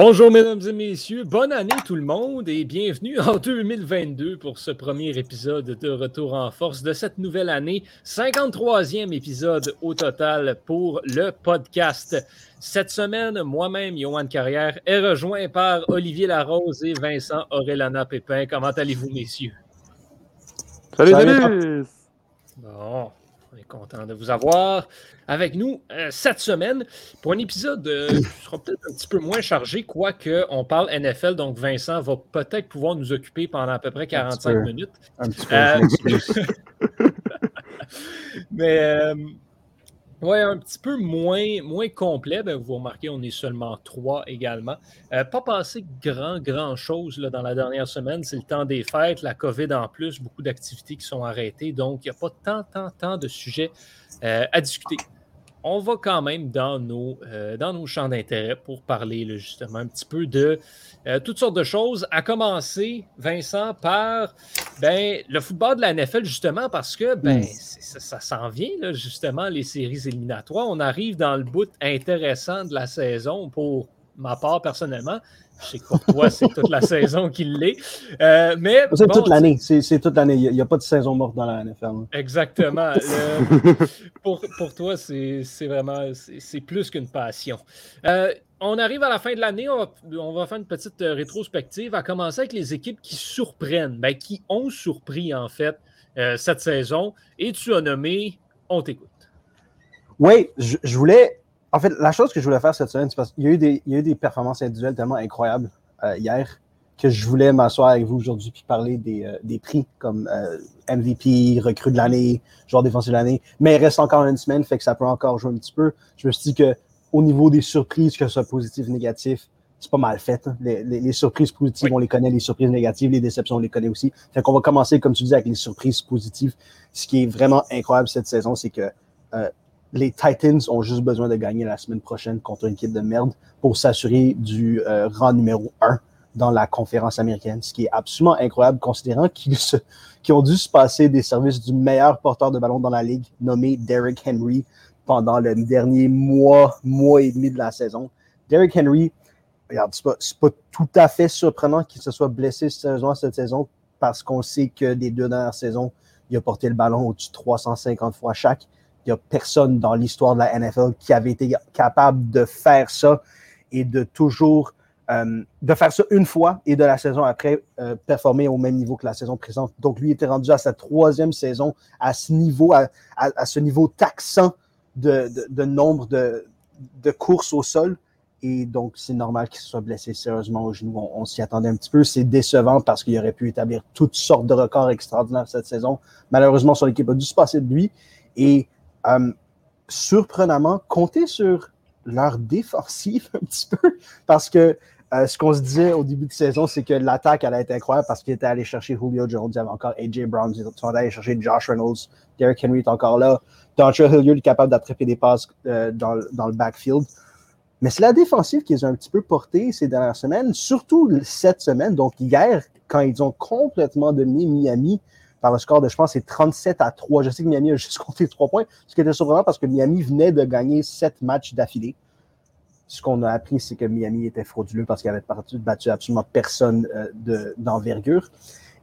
Bonjour mesdames et messieurs, bonne année tout le monde et bienvenue en 2022 pour ce premier épisode de Retour en force de cette nouvelle année, 53e épisode au total pour le podcast. Cette semaine, moi-même, Johan Carrière, est rejoint par Olivier Larose et Vincent Aurelana Pépin. Comment allez-vous messieurs? Salut, salut! Bon, content de vous avoir avec nous euh, cette semaine pour un épisode euh, qui sera peut-être un petit peu moins chargé, quoique on parle NFL, donc Vincent va peut-être pouvoir nous occuper pendant à peu près 45 minutes. Un petit peu. Euh, mais ouais, un petit peu moins, complet. Ben, vous remarquez, on est seulement trois également. pas passé grand, grand chose dans la dernière semaine. C'est le temps des fêtes, la COVID en plus, beaucoup d'activités qui sont arrêtées. Donc, il n'y a pas tant, tant, tant de sujets à discuter on va quand même dans nos, euh, dans nos champs d'intérêt pour parler justement un petit peu de euh, toutes sortes de choses. À commencer, Vincent, par ben, le football de la NFL, justement, parce que ben, ça, s'en vient, justement, les séries éliminatoires. On arrive dans le bout intéressant de la saison pour ma part personnellement. Je sais que pour toi, c'est toute la saison qu'il l'est. Euh, mais c'est toute l'année. C'est toute l'année. Il n'y a, pas de saison morte dans la NFL. Exactement. pour, pour, toi, c'est vraiment c'est plus qu'une passion. Euh, on arrive à la fin de l'année. On, va faire une petite euh, rétrospective. À commencer avec les équipes qui surprennent, ben, qui ont surpris en fait cette saison. Et tu as nommé On t'écoute. Oui, je voulais en fait, la chose que je voulais faire cette semaine, c'est parce qu'il y, a eu des, il y a eu des performances individuelles tellement incroyables euh, hier que je voulais m'asseoir avec vous aujourd'hui puis parler des, euh, des prix comme euh, MVP, recrue de l'année, joueur défensif de l'année. Mais il reste encore une semaine, fait que ça peut encore jouer un petit peu. Je me suis dit que au niveau des surprises, que ce soit positif ou négatif, c'est pas mal fait. Hein. Les, les, surprises positives, on les connaît, les surprises négatives, les déceptions, on les connaît aussi. Fait qu'on va commencer, comme tu dis, avec les surprises positives. Ce qui est vraiment incroyable cette saison, c'est que les Titans ont juste besoin de gagner la semaine prochaine contre une équipe de merde pour s'assurer du euh, rang numéro 1 dans la conférence américaine, ce qui est absolument incroyable considérant qu'ils ont dû se passer des services du meilleur porteur de ballon dans la ligue, nommé Derrick Henry, pendant le dernier mois, mois et demi de la saison. Derrick Henry, regarde, c'est pas, pas tout à fait surprenant qu'il se soit blessé sérieusement cette saison parce qu'on sait que des deux dernières saisons, il a porté le ballon au-dessus de 350 fois chaque n'y a personne dans l'histoire de la NFL qui avait été capable de faire ça et de toujours euh, de faire ça une fois et de la saison après euh, performer au même niveau que la saison précédente. Donc lui était rendu à sa troisième saison à ce niveau, à, ce niveau taxant de, nombre de, courses au sol. Et donc, c'est normal qu'il se soit blessé sérieusement au genou. On, on s'y attendait un petit peu. C'est décevant parce qu'il aurait pu établir toutes sortes de records extraordinaires cette saison. Malheureusement, son équipe a dû se passer de lui. Et euh, surprenamment, compter sur leur défensive un petit peu, parce que euh, ce qu'on se disait au début de saison, c'est que l'attaque allait être incroyable parce qu'il était allé chercher Julio Jones, il y avait encore AJ Brown, ils sont allés chercher Josh Reynolds, Derrick Henry est encore là, Dontrell Hilliard est capable d'attraper des passes euh, dans, le backfield. Mais c'est la défensive qu'ils ont un petit peu porté ces dernières semaines, surtout cette semaine. Donc hier, quand ils ont complètement dominé Miami, par le score de, je pense, c'est 37 à 3. Je sais que Miami a juste compté 3 points, ce qui était surprenant parce que Miami venait de gagner 7 matchs d'affilée. Ce qu'on a appris, c'est que Miami était frauduleux parce qu'il avait battu absolument personne euh, d'envergure.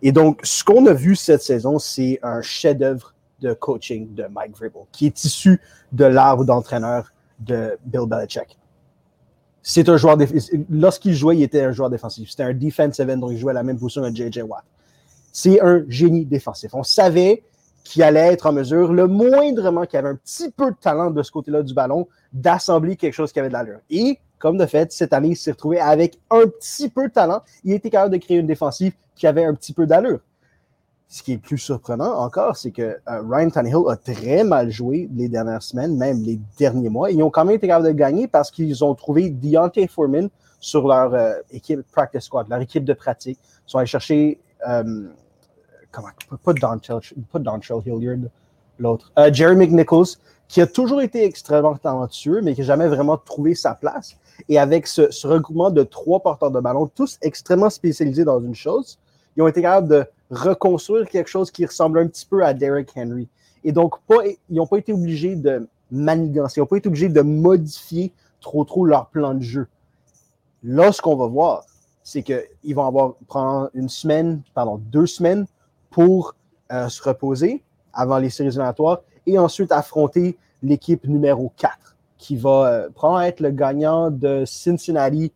Et donc, ce qu'on a vu cette saison, c'est un chef-d'œuvre de coaching de Mike Vrabel, qui est issu de l'arbre d'entraîneur de Bill Belichick. C'est un joueur Lorsqu'il jouait, il était un joueur défensif. C'était un defensive end, donc il jouait à la même position que J.J. Watt c'est un génie défensif. On savait qu'il allait être en mesure, le moindrement qu'il avait un petit peu de talent de ce côté-là du ballon, d'assembler quelque chose qui avait de l'allure. Et, comme de fait, cette année, il s'est retrouvé avec un petit peu de talent. Il était capable de créer une défensive qui avait un petit peu d'allure. Ce qui est plus surprenant encore, c'est que euh, Ryan Tannehill a très mal joué les dernières semaines, même les derniers mois. Ils ont quand même été capables de gagner parce qu'ils ont trouvé Deontay Foreman sur leur euh, équipe practice squad, leur équipe de pratique. Ils sont allés chercher euh, comment, pas Dontrell, Hilliard, l'autre, euh, Jerry McNichols, qui a toujours été extrêmement talentueux, mais qui n'a jamais vraiment trouvé sa place. Et avec ce, regroupement de trois porteurs de ballon, tous extrêmement spécialisés dans une chose, ils ont été capables de reconstruire quelque chose qui ressemble un petit peu à Derrick Henry. Et donc, pas, ils n'ont pas été obligés de manigancer, ils n'ont pas été obligés de modifier trop trop leur plan de jeu. Là, ce qu'on va voir, c'est qu'ils vont avoir prendre une semaine, pardon, deux semaines pour euh, se reposer avant les séries éliminatoires et ensuite affronter l'équipe numéro 4 qui va euh, probablement être le gagnant de Cincinnati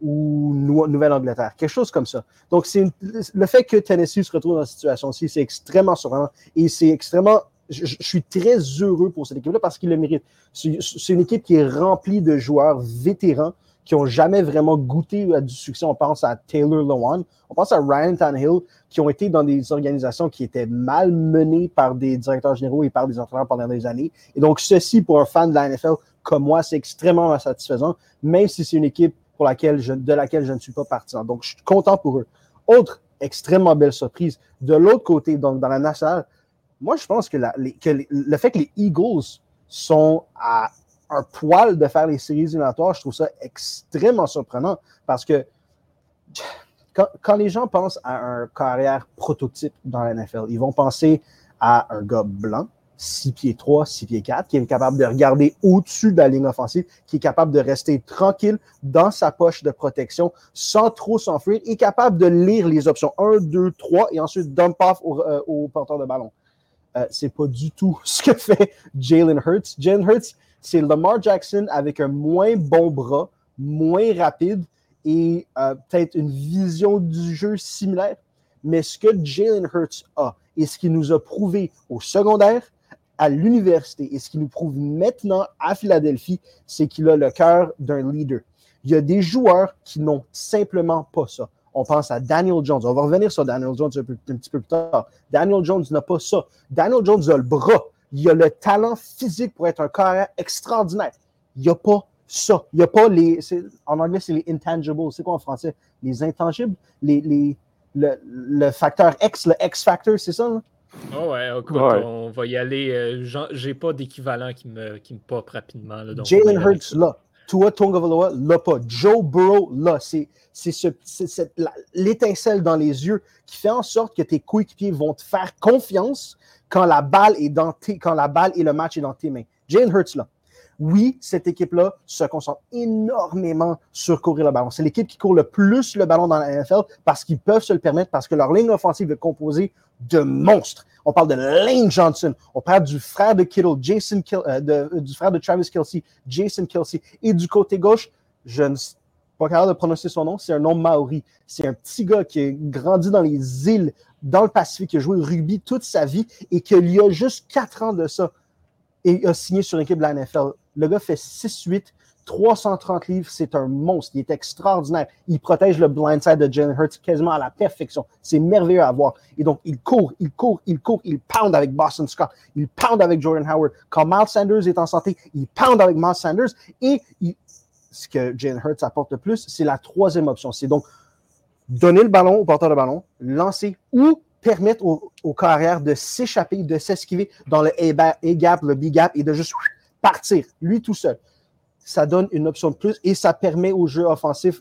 ou Nouvelle-Angleterre, quelque chose comme ça. Donc, le fait que Tennessee se retrouve dans cette situation-ci, c'est extrêmement surprenant et c'est extrêmement. Je, je, suis très heureux pour cette équipe-là parce qu'il le mérite. C'est une équipe qui est remplie de joueurs vétérans qui n'ont jamais vraiment goûté à du succès. On pense à Taylor Lewan, on pense à Ryan Tannehill, qui ont été dans des organisations qui étaient mal menées par des directeurs généraux et par des entraîneurs pendant des années. Et donc, ceci, pour un fan de la NFL comme moi, c'est extrêmement satisfaisant, même si c'est une équipe pour laquelle de laquelle je ne suis pas partisan. Donc, je suis content pour eux. Autre extrêmement belle surprise, de l'autre côté, donc dans la nationale, moi, je pense que le fait que les Eagles sont à un poil de faire les séries éliminatoires, je trouve ça extrêmement surprenant parce que quand, les gens pensent à un carrière prototype dans la NFL, ils vont penser à un gars blanc, 6 pieds 3, 6 pieds 4, qui est capable de regarder au-dessus de la ligne offensive, qui est capable de rester tranquille dans sa poche de protection sans trop s'enfuir et capable de lire les options 1, 2, 3 et ensuite dump off au, euh, au porteur de ballon. Euh, c'est pas du tout ce que fait Jalen Hurts. Jalen Hurts, c'est Lamar Jackson avec un moins bon bras, moins rapide et euh, peut-être une vision du jeu similaire. Mais ce que Jalen Hurts a et ce qu'il nous a prouvé au secondaire, à l'université et ce qu'il nous prouve maintenant à Philadelphie, c'est qu'il a le cœur d'un leader. Il y a des joueurs qui n'ont simplement pas ça. On pense à Daniel Jones. On va revenir sur Daniel Jones un, un petit peu plus tard. Daniel Jones n'a pas ça. Daniel Jones a le bras il a le talent physique pour être un carrière extraordinaire. Il n'y a pas ça. Il n'y a pas les. En anglais, c'est les intangibles. C'est quoi en français? Les intangibles? Les, les, le, le, facteur X, le X-factor, c'est ça? Là? Oh ouais, écoute, on va y aller. Euh, J'ai pas d'équivalent qui me, qui me pop rapidement. Jalen Hurts, là. Tua Tongavaloa, là pas. Joe Burrow, là. C'est l'étincelle dans les yeux qui fait en sorte que tes coéquipiers vont te faire confiance quand la balle est dans quand la balle et le match est dans tes mains. Jalen Hurts, là. Oui, cette équipe-là se concentre énormément sur courir le ballon. C'est l'équipe qui court le plus le ballon dans la NFL parce qu'ils peuvent se le permettre, parce que leur ligne offensive est composée de monstres. On parle de Lane Johnson, on parle du frère de Kittle, Jason euh, du frère de Travis Kelsey, Jason Kelsey. Et du côté gauche, je ne suis pas capable de prononcer son nom, c'est un nom maori. C'est un petit gars qui a grandi dans les îles dans le Pacifique, qui a joué au rugby toute sa vie et qu'il y a juste quatre ans de ça et a signé sur l'équipe de la NFL. Le gars fait 6-8, 330 livres, c'est un monstre, il est extraordinaire. Il protège le blindside de Jalen Hurts quasiment à la perfection. C'est merveilleux à voir. Et donc, il court, il court, il court, il pound avec Boston Scott, il pound avec Jordan Howard. Quand Miles Sanders est en santé, il pound avec Miles Sanders. Et ce que Jalen Hurts apporte le plus, c'est la troisième option. C'est donc donner le ballon au porteur de ballon, lancer ou permettre aux, carrières de s'échapper, de s'esquiver dans le A-gap, le B-gap et de juste partir, lui tout seul. Ça donne une option de plus et ça permet au jeu offensif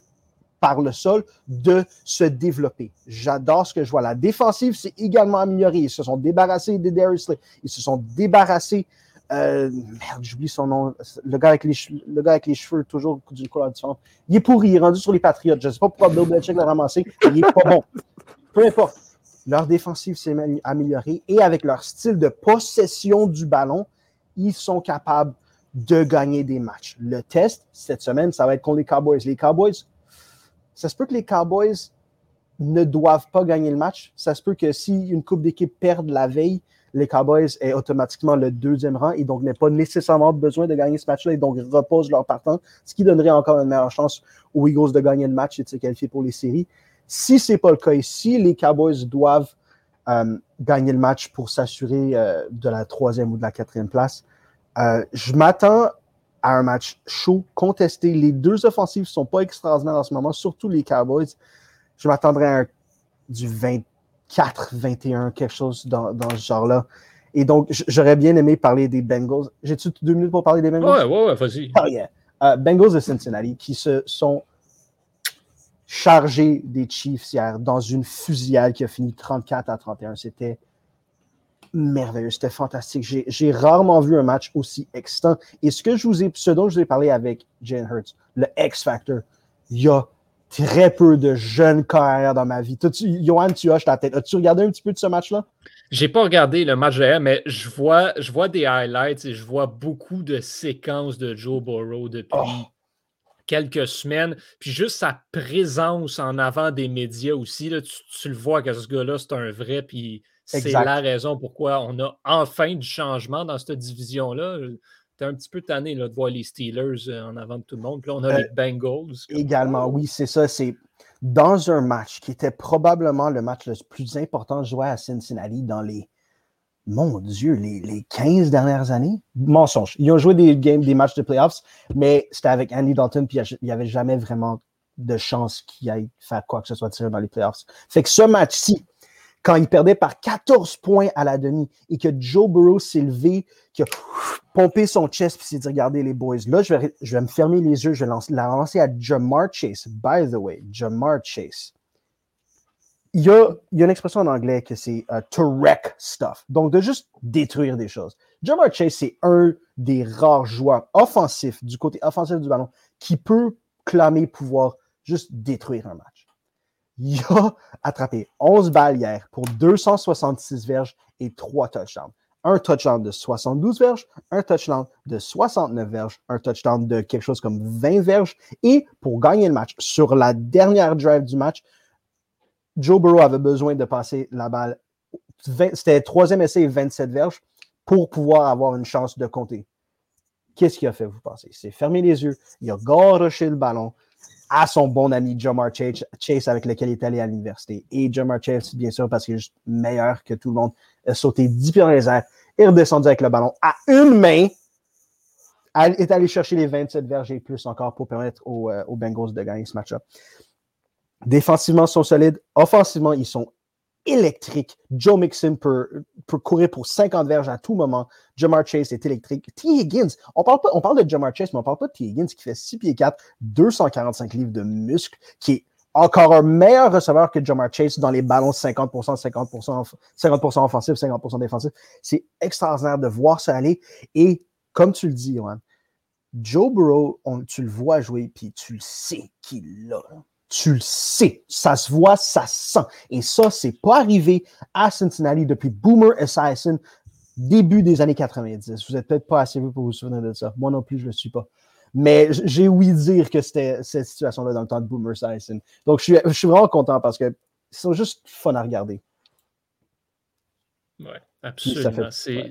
par le sol de se développer. J'adore ce que je vois. La défensive s'est également améliorée. Ils se sont débarrassés de Darius Slay. Ils se sont débarrassés euh, merde, j'oublie son nom. Le gars, avec les cheveux toujours du couleur différente. Il est pourri, il est rendu sur les Patriotes. Je ne sais pas pourquoi Bill Belichick l'a ramassé. Il n'est pas bon. Peu importe. Leur défensive s'est améliorée et avec leur style de possession du ballon, ils sont capables de gagner des matchs. Le test, cette semaine, ça va être contre les Cowboys. Les Cowboys, ça se peut que les Cowboys ne doivent pas gagner le match. Ça se peut que si une coupe d'équipe perd la veille, les Cowboys aient automatiquement le deuxième rang et donc n'aient pas nécessairement besoin de gagner ce match-là et donc reposent leur partant, ce qui donnerait encore une meilleure chance aux Eagles de gagner le match et de se qualifier pour les séries. Si ce n'est pas le cas ici, les Cowboys doivent euh, gagner le match pour s'assurer euh, de la troisième ou de la quatrième place. Euh, je m'attends à un match chaud, contesté. Les deux offensives ne sont pas extraordinaires en ce moment, surtout les Cowboys. Je m'attendrais à un, du 20 4-21, quelque chose dans, dans ce genre-là. Et donc, j'aurais bien aimé parler des Bengals. J'ai-tu deux minutes pour parler des Bengals? Ouais, ouais, ouais, vas-y. Oh yeah. Bengals de Cincinnati qui se sont. Chargé des Chiefs hier dans une fusillade qui a fini 34 à 31. C'était merveilleux, c'était fantastique. J'ai rarement vu un match aussi excitant. Et ce que je vous ai, ce dont je vous ai parlé avec Jane Hurts, le X-Factor, il y a très peu de jeunes carrières dans ma vie. Johan, tu hoches ta tête. As-tu regardé un petit peu de ce match-là? J'ai pas regardé le match d'ailleurs, mais je vois, je vois des highlights et je vois beaucoup de séquences de Joe Burrow depuis oh. Quelques semaines. Puis juste sa présence en avant des médias aussi, là, tu, le vois que ce gars-là, c'est un vrai. Puis c'est la raison pourquoi on a enfin du changement dans cette division-là. T'es un petit peu tanné là, de voir les Steelers euh, en avant de tout le monde. Puis là, on a euh, les Bengals. Également, oui, c'est ça. C'est dans un match qui était probablement le match le plus important joué à Cincinnati dans les, mon Dieu, les, les 15 dernières années? Mensonge. Ils ont joué des games, des matchs de playoffs, mais c'était avec Andy Dalton, puis il n'y avait jamais vraiment de chance qu'il aille faire quoi que ce soit tiré dans les playoffs. Fait que ce match-ci, quand il perdait par 14 points à la demi et que Joe Burrow s'est levé, qui a pompé son chest puis s'est dit Regardez les boys, là, je vais, je vais me fermer les yeux, je vais la lancer à Jamar Chase. By the way, Jamar Chase. Il y a, une expression en anglais que c'est uh, to wreck stuff. Donc, de juste détruire des choses. Jamar Chase, c'est un des rares joueurs offensifs, du côté offensif du ballon, qui peut clamer pouvoir juste détruire un match il a attrapé 11 balles hier pour 266 verges et 3 touchdowns. Un touchdown de 72 verges, un touchdown de 69 verges, un touchdown de quelque chose comme 20 verges. Et pour gagner le match, sur la dernière drive du match, Joe Burrow avait besoin de passer la balle. C'était troisième essai et 27 verges pour pouvoir avoir une chance de compter. Qu'est-ce qu'il a fait, vous pensez? Il s'est fermé les yeux, il a garoché le ballon, à son bon ami Jamar Chase, avec lequel il est allé à l'université. Et Jamar Chase, bien sûr, parce qu'il est juste meilleur que tout le monde, a sauté 10 pieds dans les airs et redescendu avec le ballon à une main. est allé chercher les 27 verges et plus encore pour permettre euh, aux Bengals de gagner ce match-up. Défensivement, ils sont solides. Offensivement, ils sont électrique. Joe Mixon peut, courir pour 50 verges à tout moment. Jamar Chase est électrique. T. Higgins, on parle, pas, on parle de Jamar Chase, mais on parle pas de T. Higgins qui fait 6 pieds 4, 245 livres de muscles, qui est encore un meilleur receveur que Jamar Chase dans les ballons 50%, 50%, 50% offensif, 50% défensif. C'est extraordinaire de voir ça aller. Et comme tu le dis, Joe Burrow, tu le vois jouer, puis tu le sais qu'il l'a tu le sais. Ça se voit, ça se sent. Et ça, c'est pas arrivé à Cincinnati depuis Boomer Esiason, début des années 90. Vous n'êtes peut-être pas assez vieux pour vous souvenir de ça. Moi non plus, je ne le suis pas. Mais j'ai ouï dire que c'était cette situation-là dans le temps de Boomer Esiason. Donc, je suis, je suis vraiment content parce que c'est juste fun à regarder. Oui, absolument.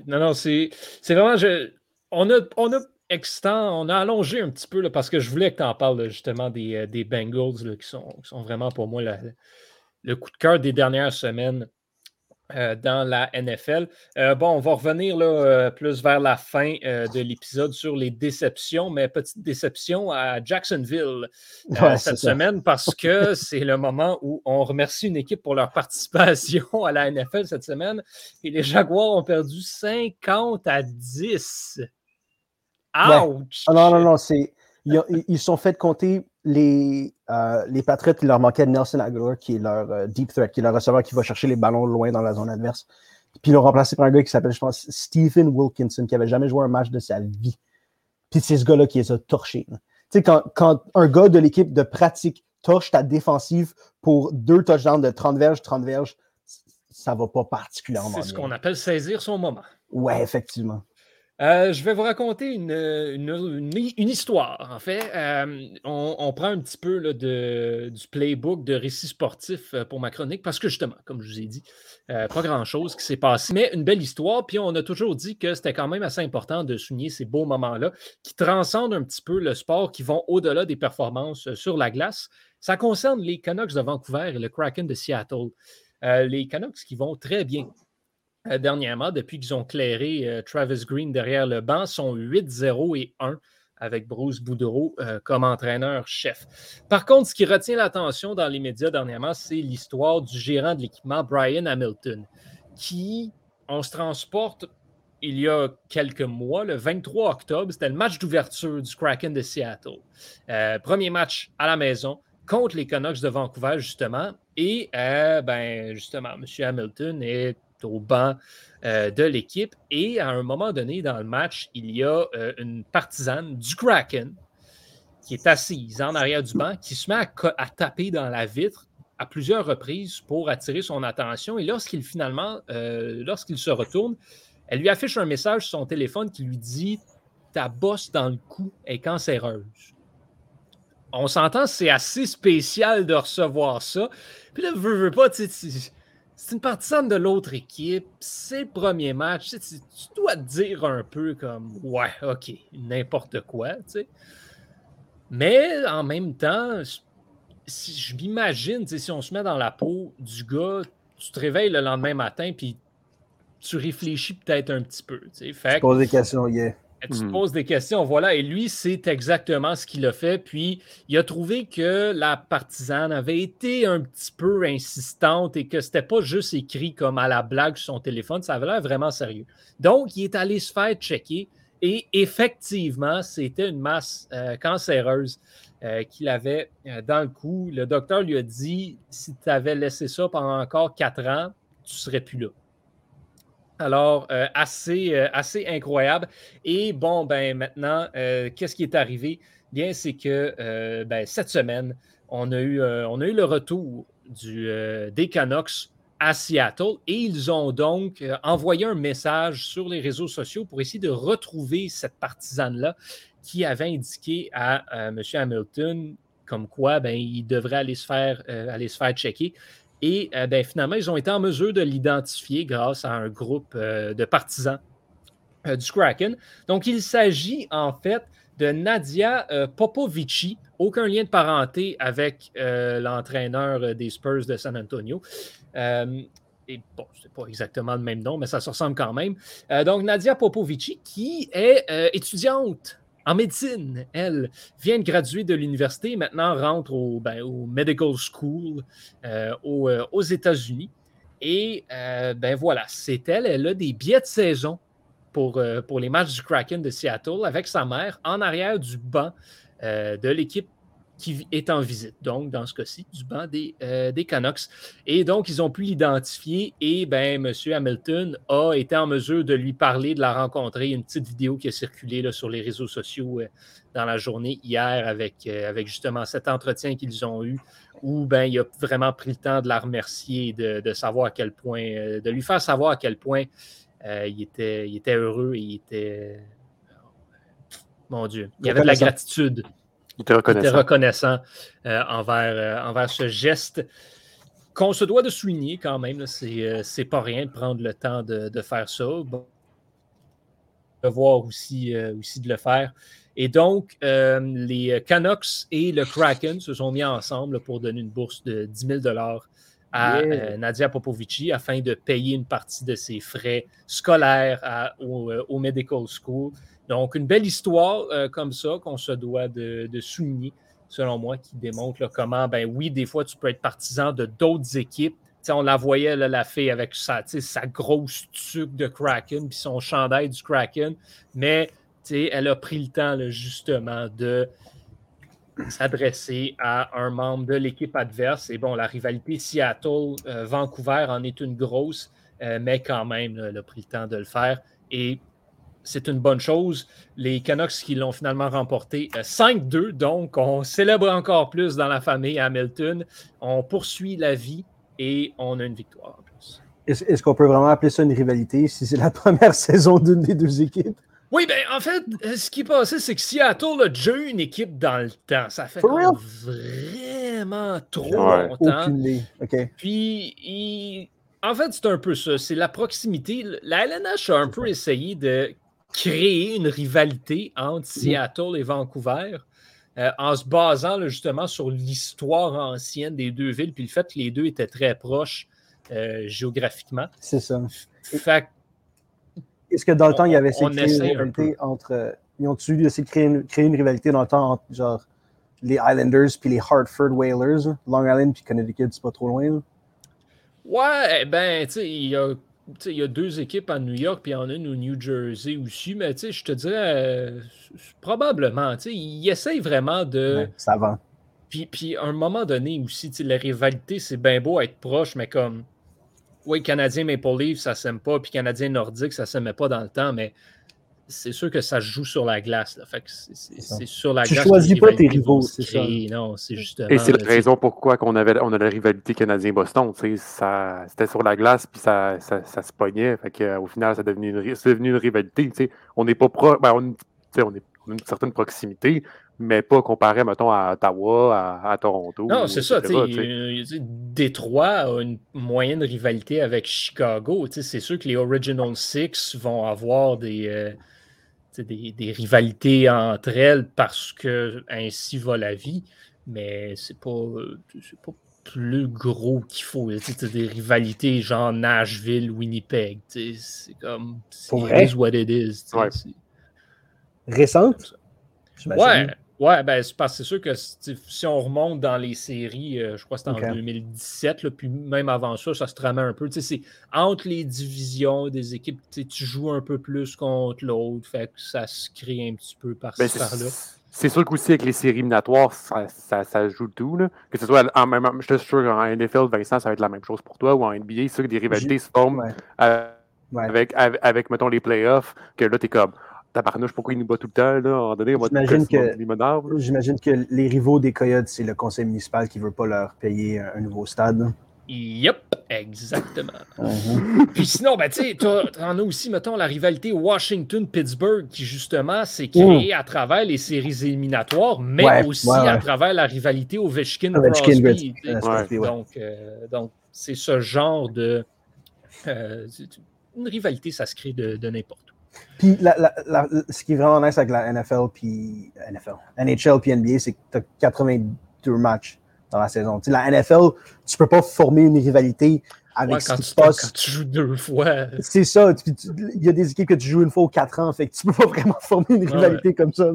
Non, non, c'est vraiment. Je, on, a, on a excitant. On a allongé un petit peu là, parce que je voulais que tu en parles justement des, euh, des Bengals qui, sont, sont, vraiment pour moi le coup de cœur des dernières semaines euh, dans la NFL. Euh, bon, on va revenir là, plus vers la fin de l'épisode sur les déceptions, mais petite déception à Jacksonville cette semaine parce que c'est le moment où on remercie une équipe pour leur participation à la NFL cette semaine et les Jaguars ont perdu 50 à 10 Ouch! Ah, non, non, non, c'est. Ils, sont fait compter les, euh, les Patriots, il leur manquait Nelson Aguilar, qui est leur euh, deep threat, qui est leur receveur qui va chercher les ballons loin dans la zone adverse. Puis ils l'ont remplacé par un gars qui s'appelle, je pense, Stephen Wilkinson, qui avait jamais joué un match de sa vie. Puis c'est ce gars-là qui les a torchés. Tu sais, quand, quand un gars de l'équipe de pratique torche ta défensive pour deux touchdowns de 30 verges, 30 verges, ça va pas particulièrement C'est ce qu'on appelle saisir son moment. Ouais, effectivement. Euh, je vais vous raconter une, histoire, en fait. Euh, on, prend un petit peu de, du playbook de récits sportifs euh, pour ma chronique, parce que justement, comme je vous ai dit, pas grand-chose qui s'est passé, mais une belle histoire. Puis on a toujours dit que c'était quand même assez important de souligner ces beaux moments-là qui transcendent un petit peu le sport, qui vont au-delà des performances sur la glace. Ça concerne les Canucks de Vancouver et le Kraken de Seattle. les Canucks qui vont très bien euh, dernièrement, depuis qu'ils ont clairé euh, Travis Green derrière le banc, sont 8-0 et 1 avec Bruce Boudreau euh, comme entraîneur-chef. Par contre, ce qui retient l'attention dans les médias dernièrement, c'est l'histoire du gérant de l'équipement, Brian Hamilton, qui, on se transporte il y a quelques mois, le 23 octobre, c'était le match d'ouverture du Kraken de Seattle. premier match à la maison, contre les Canucks de Vancouver, justement. Et, ben, justement, M. Hamilton est au banc de l'équipe. Et à un moment donné dans le match, il y a une partisane du Kraken qui est assise en arrière du banc, qui se met à, taper dans la vitre à plusieurs reprises pour attirer son attention. Et lorsqu'il finalement, lorsqu'il se retourne, elle lui affiche un message sur son téléphone qui lui dit Ta bosse dans le cou est cancéreuse. On s'entend, c'est assez spécial de recevoir ça. Puis là, veux, veux pas, c'est une partisane de l'autre équipe, c'est le premier match. Tu, dois te dire un peu comme Ouais, ok, n'importe quoi, tu sais. Mais en même temps, si je m'imagine, si on se met dans la peau du gars, tu te réveilles le lendemain matin, puis tu réfléchis peut-être un petit peu. Tu poses des questions, yeah. Tu te hmm. poses des questions, voilà. Et lui, c'est exactement ce qu'il a fait. Puis, il a trouvé que la partisane avait été un petit peu insistante et que c'était pas juste écrit comme à la blague sur son téléphone. Ça avait l'air vraiment sérieux. Donc, il est allé se faire checker. Et effectivement, c'était une masse euh, cancéreuse euh, qu'il avait euh, dans le cou. Le docteur lui a dit si tu avais laissé ça pendant encore quatre ans, tu ne serais plus là. Alors, euh, assez, euh, assez incroyable. Et bon, ben maintenant, euh, qu'est-ce qui est arrivé? Bien, c'est que ben, cette semaine, on a eu, le retour des Canucks à Seattle et ils ont donc envoyé un message sur les réseaux sociaux pour essayer de retrouver cette partisane-là qui avait indiqué à M. Hamilton comme quoi ben, il devrait aller se faire checker. Et euh, ben, finalement, ils ont été en mesure de l'identifier grâce à un groupe euh, de partisans euh, du Kraken. Donc, il s'agit en fait de Nadia Popovici, aucun lien de parenté avec l'entraîneur des Spurs de San Antonio. et bon, c'est pas exactement le même nom, mais ça se ressemble quand même. donc, Nadia Popovici, qui est étudiante en médecine, elle vient de graduer de l'université, maintenant rentre au, ben, Medical School euh, euh, aux, États-Unis. Et euh, ben voilà, c'est elle. Elle a des billets de saison pour les matchs du Kraken de Seattle avec sa mère en arrière du banc de l'équipe qui est en visite, donc dans ce cas-ci, du banc des, euh, des, Canucks. Et donc, ils ont pu l'identifier et ben, M. Hamilton a été en mesure de lui parler, de la rencontrer. Une petite vidéo qui a circulé là, sur les réseaux sociaux euh, dans la journée hier avec, euh, avec justement cet entretien qu'ils ont eu où ben, il a vraiment pris le temps de la remercier et de, de savoir à quel point, de lui faire savoir à quel point il, était, il était heureux et il était. Mon Dieu, il y avait de la gratitude. Était reconnaissant, euh, envers, euh, envers ce geste qu'on se doit de souligner quand même. C'est euh, pas rien de prendre le temps de, faire ça. Bon, devoir aussi, aussi de le faire. Et donc, les Canucks et le Kraken se sont mis ensemble pour donner une bourse de 10 000 à Nadia Popovici afin de payer une partie de ses frais scolaires au, au, Medical School. Donc, une belle histoire euh, comme ça qu'on se doit de, souligner, selon moi, qui démontre comment, ben oui, des fois, tu peux être partisan de d'autres équipes. on la voyait, la fille, avec sa, grosse tuque de Kraken, puis son chandail du Kraken, mais elle a pris le temps, justement, de s'adresser à un membre de l'équipe adverse. Et bon, la rivalité Seattle-Vancouver en est une grosse, euh, mais quand même, elle a pris le temps de le faire. Et c'est une bonne chose. Les Canucks qui l'ont finalement remporté 5-2, euh, donc on célèbre encore plus dans la famille Hamilton. On poursuit la vie et on a une victoire en plus. Est-ce qu'on peut vraiment appeler ça une rivalité si c'est la première saison d'une des deux équipes? Oui, ben en fait, euh, ce qui est passé, c'est que Seattle a déjà eu une équipe dans le temps. Ça fait vraiment trop longtemps. Puis, en fait, c'est un peu ça. C'est la proximité. La LNH a un peu essayé de créer une rivalité entre Seattle et Vancouver euh, en se basant justement sur l'histoire ancienne des deux villes, puis le fait que les deux étaient très proches euh, géographiquement. C'est ça. Est-ce que dans le temps, il y avait une rivalité entre. Ils ont-tu essayé de créer une, créer une, rivalité dans le temps entre genre les Islanders puis les Hartford Whalers, Long Island puis Connecticut, c'est pas trop loin? Ouais, ben, tu sais, il y a il y a deux équipes à New York, puis il y en a une au New Jersey aussi, mais je te dirais, euh, probablement, ils essayent vraiment de. ça va. Puis, puis, à un moment donné aussi, la rivalité, c'est bien beau être proche, mais comme, oui, Canadien Maple Leaf, ça s'aime pas, puis Canadien Nordique, ça s'aimait pas dans le temps, mais c'est sûr que ça joue sur la glace. Fait c'est sur la tu glace. Tu choisis pas tes rivaux, c'est ça. Non, c'est justement. Et c'est la raison pourquoi on avait on a la rivalité Canadien-Boston. C'était sur la glace, puis ça, ça, ça, se pognait. Fait que, au final, c'est devenu, une, devenu une rivalité. On n'est pas pro. Ben, on, on, est, on a une certaine proximité, mais pas comparé, mettons, à Ottawa, à, Toronto. Non, c'est ça. Détroit a une moyenne rivalité avec Chicago. C'est sûr que les Original Six vont avoir des, euh, des, des, rivalités entre elles parce que ainsi va la vie, mais c'est pas, pas plus gros qu'il faut. C'est des rivalités genre Nashville, Winnipeg. C'est comme. C'est what it is. Ouais. Récente? Ouais, ouais, ben c'est sûr que si on remonte dans les séries, euh, je crois que c'était en 2017, puis même avant ça, ça se tramait un peu. C'est entre les divisions des équipes, tu joues un peu plus contre l'autre, fait que ça se crée un petit peu par-ci, ben, par-là. C'est sûr qu'aussi avec les séries éliminatoires, ça, ça, joue tout. Là. Que ce soit en même je suis sûr qu'en NFL, Vincent, ça va être la même chose pour toi, ou en NBA, c'est sûr que des rivalités se forment avec, avec, avec, mettons, les playoffs, que là, tu es comme tabarnouche, pourquoi il nous bat tout le temps, là, en donné, J'imagine que, j'imagine que les rivaux des Coyotes, c'est le conseil municipal qui ne veut pas leur payer un, nouveau stade. Yep, exactement. Uh-huh. Puis sinon, ben, tu en as aussi, mettons, la rivalité Washington-Pittsburgh qui, justement, s'est créée à travers les séries éliminatoires, mais aussi à travers la rivalité Ovechkin-Crosby. donc, euh, donc, c'est ce genre de... Euh, une rivalité, ça se crée de, de n'importe où. Puis ce qui est vraiment nice avec la NFL puis NFL, NHL puis NBA, c'est que tu as 82 matchs dans la saison. La NFL, tu peux pas former une rivalité avec ce qui se passe. Quand tu joues deux fois. C'est ça. Il y a des équipes que tu joues une fois aux quatre ans, fait que tu peux pas vraiment former une rivalité comme ça.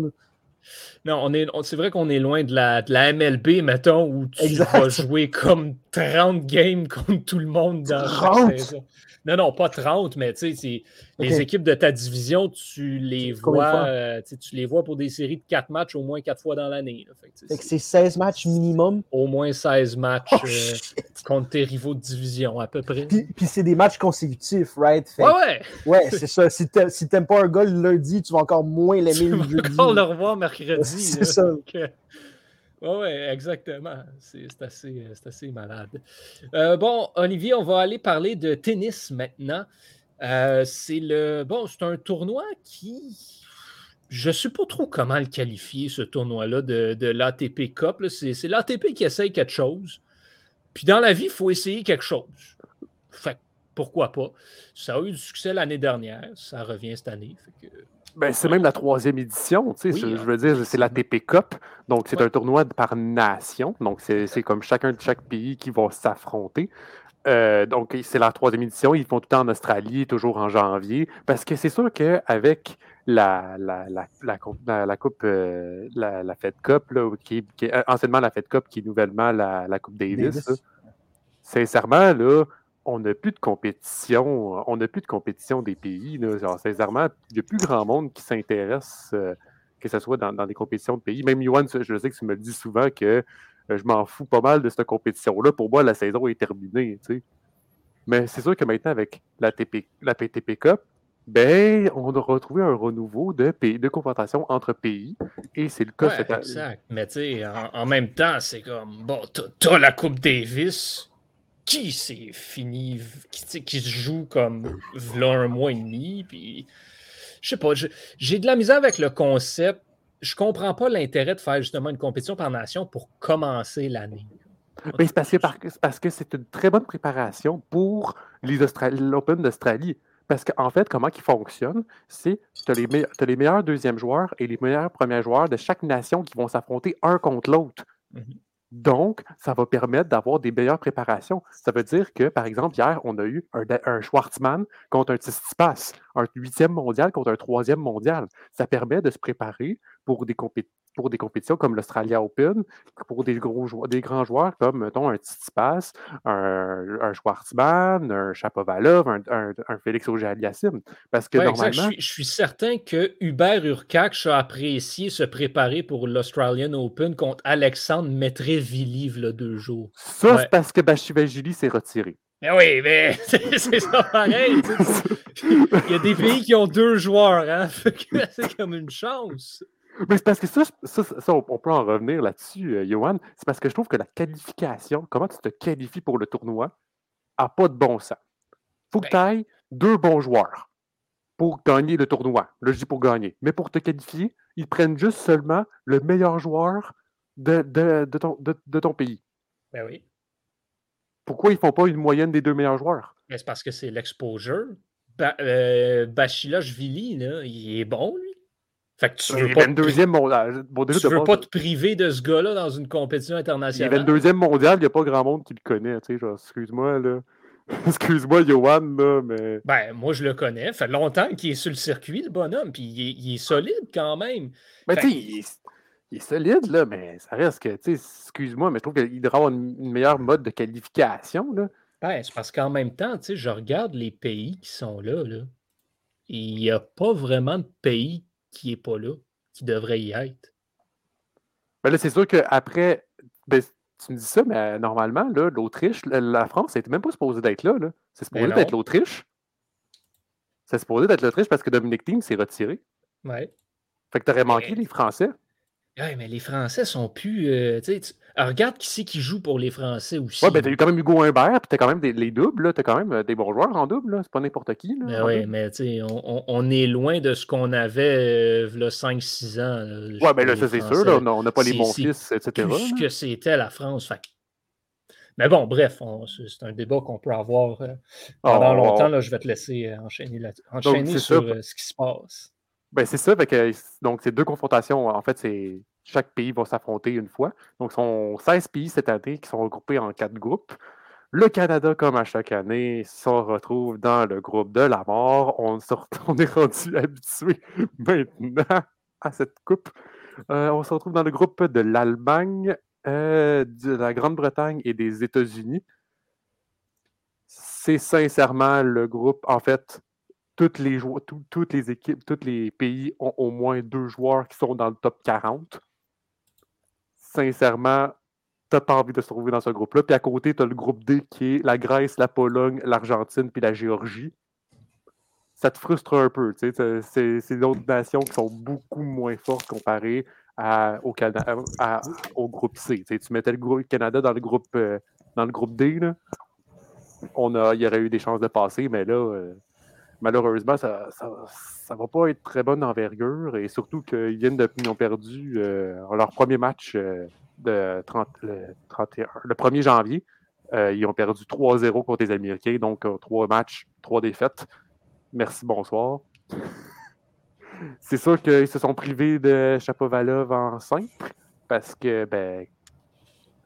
Non, on est, c'est vrai qu'on est loin de la, de la MLB, mettons, où tu vas jouer comme 30 games contre tout le monde dans la saison. Non, non, pas 30, mais tu sais, les équipes de ta division, tu les vois euh, tu les vois pour des séries de 4 matchs au moins 4 fois dans l'année. c'est 16 matchs minimum? Au moins 16 matchs oh, euh, contre tes rivaux de division, à peu près. Puis, c'est des matchs consécutifs, right? ouais, ouais! Ouais, c'est ça. Si t'aimes pas un gars le lundi, tu vas encore moins l'aimer le jeudi. Tu vas encore le revoir mercredi. c'est ça. Oui, exactement. C'est assez, assez, malade. Euh, bon, Olivier, on va aller parler de tennis maintenant. Euh, c'est le bon, c'est un tournoi qui. Je ne sais pas trop comment le qualifier, ce tournoi-là de, de l'ATP Cup. C'est l'ATP qui essaye quelque chose. Puis dans la vie, il faut essayer quelque chose. Fait pourquoi pas? Ça a eu du succès l'année dernière. Ça revient cette année. Que ben, c'est même la troisième édition, tu sais, je, veux dire, c'est la TP Cup, donc c'est un tournoi par nation, donc c'est comme chacun de chaque pays qui va s'affronter. Euh, donc, c'est la troisième édition. Ils font tout le temps en Australie, toujours en janvier. Parce que c'est sûr qu'avec la, la, la, la, Coupe, euh, la, Fed Cup, qui, est euh, anciennement la Fed Cup, qui est nouvellement la, Coupe Davis, Davis. sincèrement, là, on n'a plus de compétition, on n'a plus de compétition des pays. sincèrement, il n'y a plus grand monde qui s'intéresse, euh, que ce soit dans, des compétitions de pays. Même Yohan, je sais que tu me le dis souvent que euh, je m'en fous pas mal de cette compétition-là. Pour moi, la saison est terminée. Mais c'est sûr que maintenant, avec la, TP, la PTP Cup, ben, on a retrouvé un renouveau de, pays, de confrontation entre pays. Et c'est le cas cette année. Exact. Mais tu sais, en, même temps, c'est comme, bon, t'as la Coupe Davis, qui c'est fini, qui, qui, se joue comme là un mois et demi. Puis, je sais pas, j'ai de la misère avec le concept. Je comprends pas l'intérêt de faire justement une compétition par nation pour commencer l'année. c'est parce que c'est une très bonne préparation pour l'Open d'Australie. Parce qu'en fait, comment il fonctionne, c'est que tu as, les meilleurs deuxièmes joueurs et les meilleurs premiers joueurs de chaque nation qui vont s'affronter un contre l'autre. Mm-hmm. Donc, ça va permettre d'avoir des meilleures préparations. Ça veut dire que, par exemple, hier, on a eu un, un contre un Tsitsipas. Un huitième mondial contre un troisième mondial. Ça permet de se préparer pour des, pour des compétitions comme l'Australia Open, pour des, gros des grands joueurs comme, mettons, un Tsitsipas, un, un Schwartzman, un Chapovalov, un, un, Félix Auger-Aliassime. Parce que normalement... Je suis, certain que Hubert Urcac a apprécié se préparer pour l'Australian Open contre Alexandre Maître-Villive, le deux jours. Ça, c'est parce que Bachivajili s'est retiré. Mais oui, mais c'est ça pareil. Il y a des pays qui ont deux joueurs, hein? C'est comme une chance. Mais c'est parce que ça, ça, on peut en revenir là-dessus, euh, Johan. C'est parce que je trouve que la qualification, comment tu te qualifies pour le tournoi, n'a pas de bon sens. faut que ben tu ailles deux bons joueurs pour gagner le tournoi. Là, je dis pour gagner. Mais pour te qualifier, ils prennent juste seulement le meilleur joueur de, de, ton, de ton, pays. Ben oui. Pourquoi ils ne font pas une moyenne des deux meilleurs joueurs? c'est parce que c'est l'exposure. Ba euh, Vili, il est bon, lui. Fait que tu veux pas. deuxième mondial. tu veux pas te priver de ce gars-là dans une compétition internationale. Il est 22e mondial, il n'y a pas grand monde qui le connaît. Excuse-moi, là. Excuse-moi, Johan, là, mais. Ben, moi, je le connais. Ça fait longtemps qu'il est sur le circuit, le bonhomme, puis il est, solide quand même. Ben, tu sais, il, est solide, là, mais ça reste que, tu sais, excuse-moi, mais je trouve qu'il devrait avoir une, meilleure mode de qualification, là. Ben, c'est parce qu'en même temps, tu sais, je regarde les pays qui sont là, là. Il n'y a pas vraiment de pays qui n'est pas là, qui devrait y être. Ben là, c'est sûr qu'après, ben, tu me dis ça, mais normalement, l'Autriche, la France, n'était même pas supposé d'être là. là. C'est ben supposé d'être l'Autriche. C'est supposé d'être l'Autriche parce que Dominique Thiem s'est retiré. Ouais. Fait que tu aurais manqué les Français. Ouais, mais les Français sont plus. Euh, regarde qui c'est qui joue pour les Français aussi. Ouais, ben t'as eu quand même Hugo Humbert, puis t'as quand même des, les doubles, t'as quand même euh, des bons joueurs en double, c'est pas n'importe qui. Là, ben oui, mais tu sais, on, on, est loin de ce qu'on avait euh, là, 5-6 ans. ouais, ben là, ça c'est sûr, là, on n'a pas les bons fils, etc. ce que c'était la France. Fait. Mais bon, bref, c'est un débat qu'on peut avoir pendant oh. longtemps. Là, je vais te laisser enchaîner, enchaîner sur ce qui se passe. Ben, c'est ça. donc, c'est deux confrontations. En fait, chaque pays va s'affronter une fois. Donc, ce sont 16 pays cette année qui sont regroupés en quatre groupes. Le Canada, comme à chaque année, se retrouve dans le groupe de la mort. On, est rendu habitué maintenant à cette coupe. Euh, on se retrouve dans le groupe de l'Allemagne, euh, de la Grande-Bretagne et des États-Unis. C'est sincèrement le groupe, en fait, toutes les, toutes les équipes, tous les pays ont au moins deux joueurs qui sont dans le top 40. Sincèrement, t'as pas envie de se trouver dans ce groupe-là. Puis à côté, tu as le groupe D qui est la Grèce, la Pologne, l'Argentine puis la Géorgie. Ça te frustre un peu. C'est d'autres nations qui sont beaucoup moins fortes comparées au, au groupe C. tu mettais le Canada dans le groupe, euh, dans le groupe D. Il y aurait eu des chances de passer, mais là, euh, malheureusement, ça ne va pas être très bonne envergure et surtout qu'ils viennent de, ont perdu euh, leur premier match euh, de 30, le, 31, le 1er janvier. Euh, ils ont perdu 3-0 contre les Américains, donc trois matchs, trois défaites. Merci, bonsoir. C'est sûr qu'ils se sont privés de Chapovalov en simple parce que ben,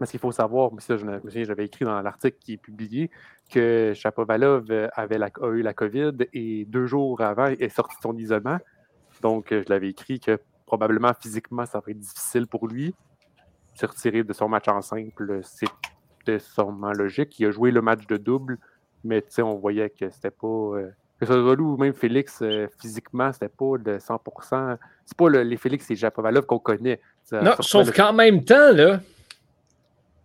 parce qu'il faut savoir, ça, j'avais écrit dans l'article qui est publié, que Chapovalov avait la, a eu la COVID et deux jours avant est sorti de son isolement. Donc, je l'avais écrit que probablement physiquement, ça va être difficile pour lui. Se retirer de son match en simple, c'était sûrement logique. Il a joué le match de double, mais on voyait que c'était pas. Euh, que ce soit ou même Félix, euh, physiquement, c'était pas de 100%. C'est pas les Félix et Chapovalov qu'on connaît. non, sauf qu'en même temps, là,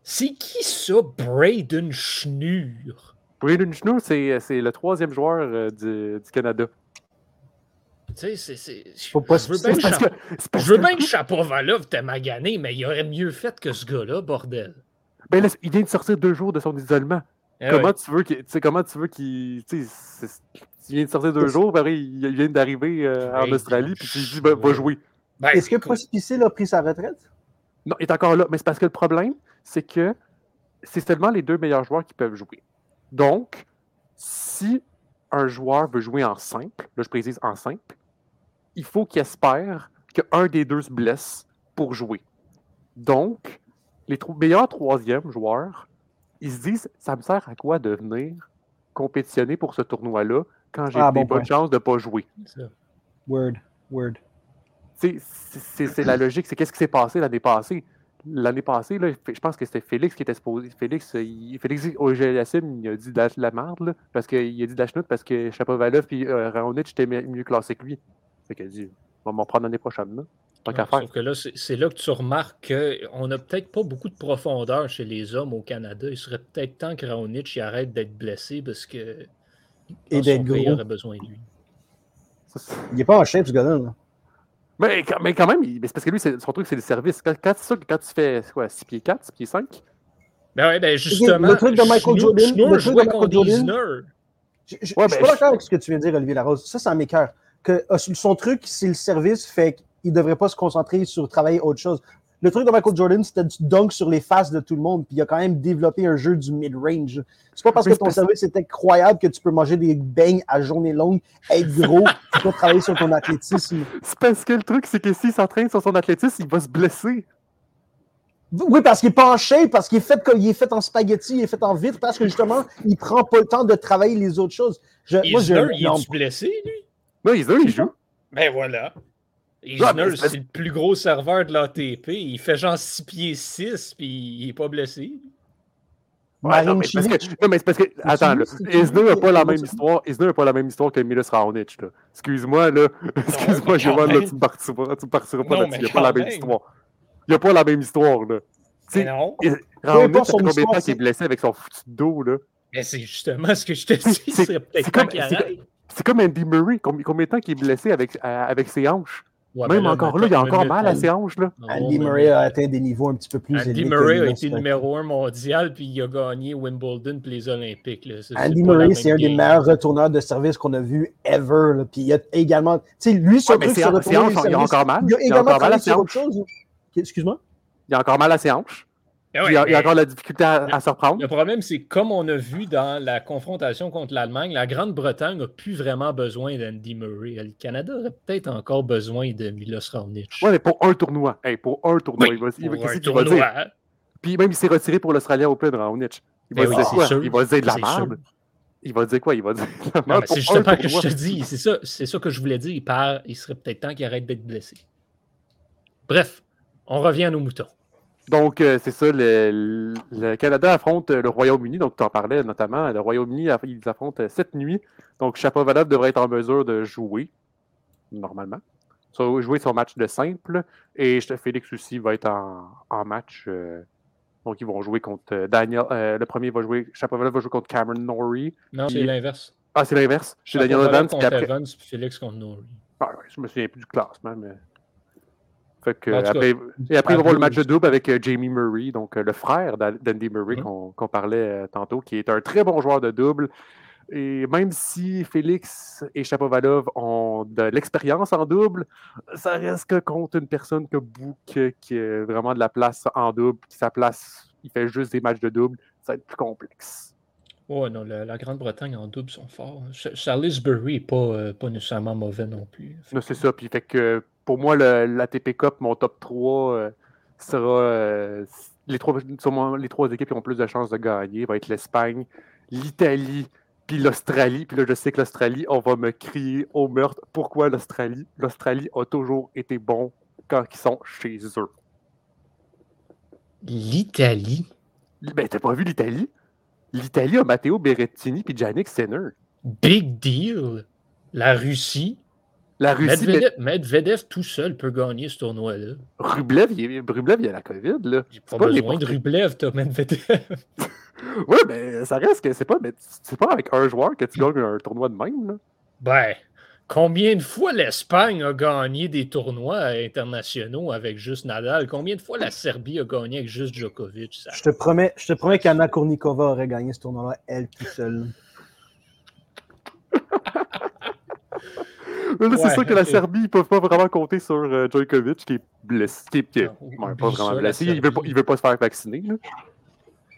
c'est qui ça, Braden Schnur? Braden Schnur, c'est, le troisième joueur euh, du, Canada. Tu sais, c'est. Je veux bien que, Chapo... je veux bien que Chapovalov t'ait magané, mais il aurait mieux fait que ce gars-là, bordel. Ben là, il vient de sortir deux jours de son isolement. Eh comment, tu veux qu'il, comment tu veux qu'il. Il vient de sortir deux jours, il vient d'arriver euh, en Australie, puis tu dis, ben, va jouer. Ben, Est-ce que Procipicil a pris sa retraite? Non, il est encore là. Mais c'est parce que le problème, c'est que c'est seulement les deux meilleurs joueurs qui peuvent jouer. Donc, si un joueur veut jouer en simple, là je précise en simple, il faut qu'il espère qu'un des deux se blesse pour jouer. Donc, les meilleurs troisièmes joueurs, ils se disent ça me sert à quoi de venir compétitionner pour ce tournoi-là quand j'ai ah, des bonnes chances de ne pas jouer. Word, word. C'est la logique, c'est qu'est-ce qui s'est passé l'année passée? L'année passée, là, je pense que c'était Félix qui était supposé. Félix, il, Félix au GLSM, il a dit de la merde, parce qu'il a dit de la chenoute parce que Chapovalov et euh, Raonic étaient mieux classés que lui. Fait qu'il a dit, on va m'en prendre l'année prochaine. Là. Sauf que là, c'est là que tu remarques qu'on n'a peut-être pas beaucoup de profondeur chez les hommes au Canada. Il serait peut-être temps que Raonic arrête d'être blessé parce que et d'être gros. aurait besoin de lui. Il n'est pas en shape, ce gars-là. Mais, mais, quand même, c'est parce que lui, son truc, c'est le service. Quand, quand, quand tu fais quoi, 6 pieds 4, 6 pieds 5 Ben ouais, ben justement. Le truc de Michael Jordan. le truc de Michael Jordan. Je, je, ouais, je suis ben, pas d'accord avec ce que tu viens de dire, Olivier Larose. Ça, c'est un m'écœure. Que euh, son truc, c'est le service, fait il ne devrait pas se concentrer sur travailler autre chose. Le truc de Michael Jordan, c'était du dunk sur les faces de tout le monde, puis il a quand même développé un jeu du mid-range. C'est pas parce que ton service est incroyable que tu peux manger des beignes à journée longue, être gros, tu peux travailler sur ton athlétisme. C'est parce que le truc, c'est que s'il s'entraîne sur son athlétisme, il va se blesser. Oui, parce qu'il est pas en shape, parce qu'il est fait comme il est fait en spaghetti, il est fait en vitre, parce que justement, il prend pas le temps de travailler les autres choses. Je, moi, je, il est blessé, lui? Non, Isner, il joue. Ben voilà. Isner, c'est le plus gros serveur de l'ATP. Il fait genre 6 pieds 6 puis il est pas blessé. Ouais, non, mais parce que, non, mais c'est parce que. Attends, Isner n'a pas la même histoire? Isner n'a pas la même histoire que Milos Raonic. Excuse-moi, là. Excuse-moi, Jovan, là, tu ne partiras, tu partiras pas là-dessus. Il n'y a pas la même histoire. Il n'y a pas la même histoire, là. Mais non. Raonic, ça fait combien de temps qu'il est blessé avec son foutu dos, là? Mais c'est justement ce que je te dis. C'est peut-être pas qu'il arrête. C'est comme Andy Murray. Combien de temps qu'il est blessé avec, euh, avec ses hanches? Même encore là, il y a encore mal à ses hanches. Là. Andy Murray a atteint des niveaux un petit peu plus élevés. Andy Murray a été numéro un mondial, puis il a gagné Wimbledon puis les Olympiques. Andy Murray, c'est un des meilleurs retourneurs de service qu'on a vu ever. Puis il a également. Tu sais, lui, sur le hanches, il a encore mal. Il a également mal à ses hanches. Excuse-moi. Il a encore mal à ses hanches. Ah il, y a, encore la difficulté à, se reprendre. Le problème, c'est comme on a vu dans la confrontation contre l'Allemagne, la Grande-Bretagne n'a plus vraiment besoin d'Andy Murray. Le Canada aurait peut-être encore besoin de Milos Raonic. Oui, mais pour un tournoi. pour un tournoi. il va, il, tournoi. Puis même, il s'est retiré pour l'Australien Open, Raonic. Il va, ben dire quoi? il va dire de la merde. Il va dire quoi? Il va dire de la merde. C'est justement ce que je te dis. C'est ça, ça que je voulais dire. Il, part, il serait peut-être temps qu'il arrête d'être blessé. Bref, on revient à nos moutons. Donc, euh, c'est ça, le, Canada affronte le Royaume-Uni, donc tu en parlais notamment. Le Royaume-Uni, ils affrontent cette nuit. Donc, Chapovalov devrait être en mesure de jouer, normalement. So, jouer son match de simple. Et Félix aussi va être en, match. Euh, donc, ils vont jouer contre euh, Daniel. le premier va jouer, Chapovalov va jouer contre Cameron Norrie. Non, c'est l'inverse. Ah, c'est l'inverse. Chez Daniel Evans. Contre après... Evans, puis Félix contre Norrie. Ah, ouais, je me souviens plus du classement, mais après, et après, il va avoir le match de double avec euh, Jamie Murray, donc euh, le frère d'Andy Murray mm-hmm. qu'on parlait euh, tantôt, qui est un très bon joueur de double. Et même si Félix et Chapovalov ont de l'expérience en double, ça reste que contre une personne que Book, qui a vraiment de la place en double, qui sa place, il fait juste des matchs de double, ça va être plus complexe. Oh non, la, Grande-Bretagne en double sont forts. Salisbury n'est pas, pas nécessairement mauvais non plus. Non, c'est ça. Puis fait que pour moi, l'ATP Cup, mon top 3 euh, sera euh, les, trois, les trois équipes qui ont plus de chances de gagner. va être l'Espagne, l'Italie, puis l'Australie. Puis là, je sais que l'Australie, on va me crier au meurtre. Pourquoi l'Australie? L'Australie a toujours été bon quand ils sont chez eux. L'Italie? Ben, t'as pas vu l'Italie? L'Italie a Matteo Berrettini puis Yannick Sinner. Big deal! La Russie, la Russie. Medvedev, tout seul peut gagner ce tournoi-là. Rublev, il, Rublev, il a la COVID. Là. J'ai pas, pas, besoin de Rublev, toi, Medvedev. oui, mais ça reste que c'est pas, c'est pas avec un joueur que tu gagnes un tournoi de même. Là. Ben, combien de fois l'Espagne a gagné des tournois internationaux avec juste Nadal? Combien de fois la Serbie a gagné avec juste Djokovic? Je te promets, je te promets qu'Anna Kournikova aurait gagné ce tournoi-là, elle tout seule. c'est sûr que la Serbie, ils ne peuvent pas vraiment compter sur euh, Djokovic qui est blessé. Qui est, pas vraiment blessé. Il ne veut, pas, veut pas se faire vacciner.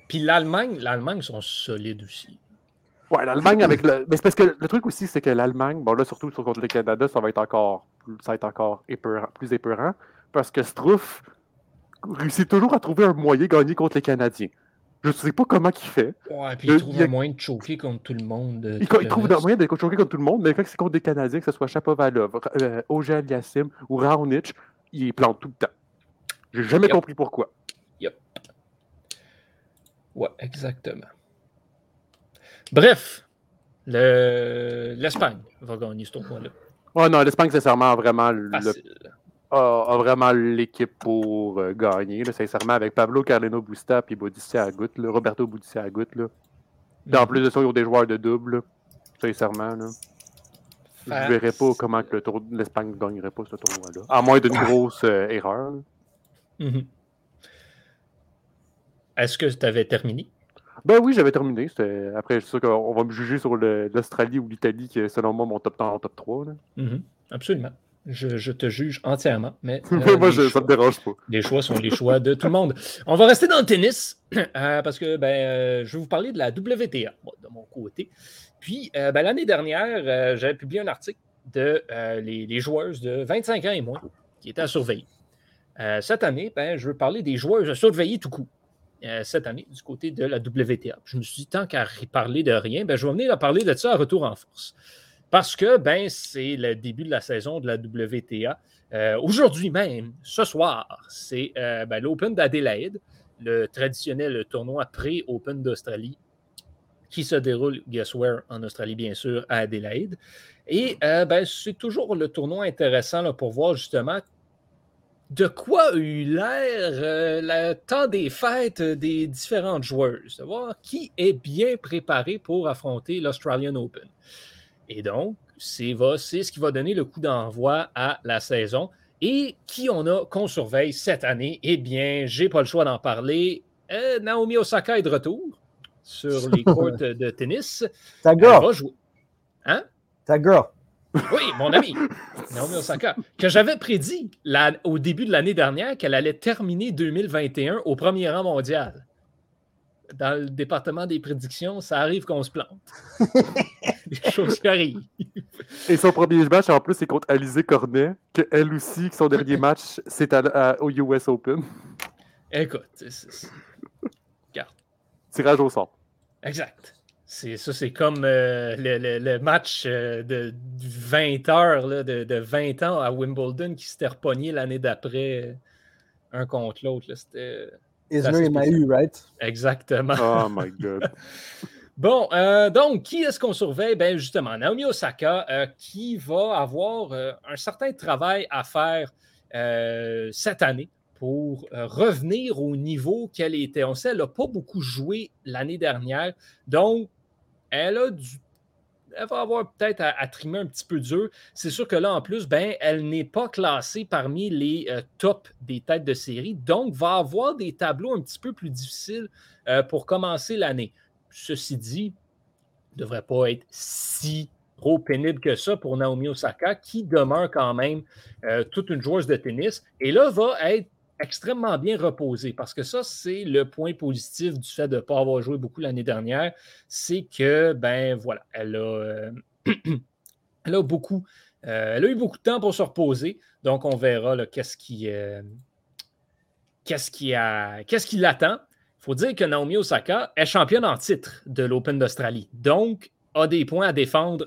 Puis l'Allemagne, l'Allemagne sont solides aussi. Ouais, l'Allemagne avec le. Mais c'est parce que le truc aussi, c'est que l'Allemagne, bon là, surtout contre le Canada, ça va être encore, ça va être encore plus épeurant. Parce que Struff réussit toujours à trouver un moyen de gagner contre les Canadiens. Je ne sais pas comment il fait. Ouais, puis il trouve un moyen de choquer contre tout le monde. Il, trouve un moyen de choquer contre tout le monde, mais quand c'est contre des Canadiens, que ce soit Chapovalov, euh, Ogel Yassim ou Raonic, il plante tout le temps. J'ai jamais compris pourquoi. Yep. Ouais, exactement. Bref, l'Espagne va gagner ce tournoi-là. Ouais, non, l'Espagne, sincèrement, vraiment le, a, vraiment l'équipe pour euh, gagner, sincèrement, avec Pablo Carleno Busta et Agut, Roberto Agut. Là. En mhm. plus de ça, ils ont des joueurs de double, sincèrement. Là. Je ne verrais pas comment l'Espagne ne gagnerait pas ce tournoi-là. À moins d'une grosse euh, erreur. Mhm. Est-ce que tu avais terminé? Ben oui, j'avais terminé. Après, je suis sûr qu'on va me juger sur l'Australie ou l'Italie, qui est selon moi mon top, top 3. Mhm. Absolument. Je, te juge entièrement. Mais, euh, Moi, ça ne me dérange pas. Les choix sont les choix de tout le monde. On va rester dans le tennis euh, parce que ben, euh, je vais vous parler de la WTA de mon côté. Puis, ben, l'année dernière, j'avais publié un article de les, joueuses de 25 ans et moins qui étaient à surveiller. cette année, ben, je veux parler des joueuses à surveiller tout coup. cette année, du côté de la WTA. Je me suis dit, tant qu'à parler de rien, ben, je vais venir à parler de ça à retour en force. Parce que ben, c'est le début de la saison de la WTA. Euh, aujourd'hui même, ce soir, c'est euh, ben, l'Open d'Adélaïde, le traditionnel tournoi pré-Open d'Australie, qui se déroule, guess where, en Australie, bien sûr, à Adélaïde. Et euh, ben, c'est toujours le tournoi intéressant pour voir justement de quoi a eu l'air le temps des fêtes des différentes joueuses, de voir qui est bien préparé pour affronter l'Australian Open. Et donc, c'est ce qui va donner le coup d'envoi à la saison. Et qui on a qu'on surveille cette année? Eh bien, j'ai pas le choix d'en parler. Euh, Naomi Osaka est de retour sur les courts de tennis. Ta girl. Hein? Ta girl. Oui, mon ami, Naomi Osaka, que j'avais prédit au début de l'année dernière qu'elle allait terminer 2021 au premier rang mondial dans le département des prédictions, ça arrive qu'on se plante. Des choses qui arrivent. Et son premier match, en plus, c'est contre Alizé Cornet, que elle aussi, son dernier match, c'est au US Open. Écoute, c'est... Tirage au sort. Exact. C'est, ça, c'est comme euh, le, match euh, de 20 heures, de, de, 20 ans à Wimbledon qui s'était repogné l'année d'après, euh, un contre l'autre. C'était Isner et Mahu, right? Exactement. Oh my God. Bon, euh, donc, qui est-ce qu'on surveille? Ben, justement, Naomi Osaka, euh, qui va avoir euh, un certain travail à faire cette année pour revenir au niveau qu'elle était. On sait, elle n'a pas beaucoup joué l'année dernière. Donc, elle a va avoir peut-être à, trimer un petit peu dur. C'est sûr que là, en plus, ben, elle n'est pas classée parmi les euh, tops des têtes de série, donc va avoir des tableaux un petit peu plus difficiles euh, pour commencer l'année. Ceci dit, ne devrait pas être si trop pénible que ça pour Naomi Osaka, qui demeure quand même euh, toute une joueuse de tennis. Et là, va être extrêmement bien reposé parce que ça, c'est le point positif du fait de ne pas avoir joué beaucoup l'année dernière. C'est que, ben voilà, elle a, euh, elle a beaucoup. Euh, elle a eu beaucoup de temps pour se reposer. Donc, on verra qu'est-ce qui, euh, qu'est-ce qui, qui l'attend. Il faut dire que Naomi Osaka est championne en titre de l'Open d'Australie. Donc, a des points à défendre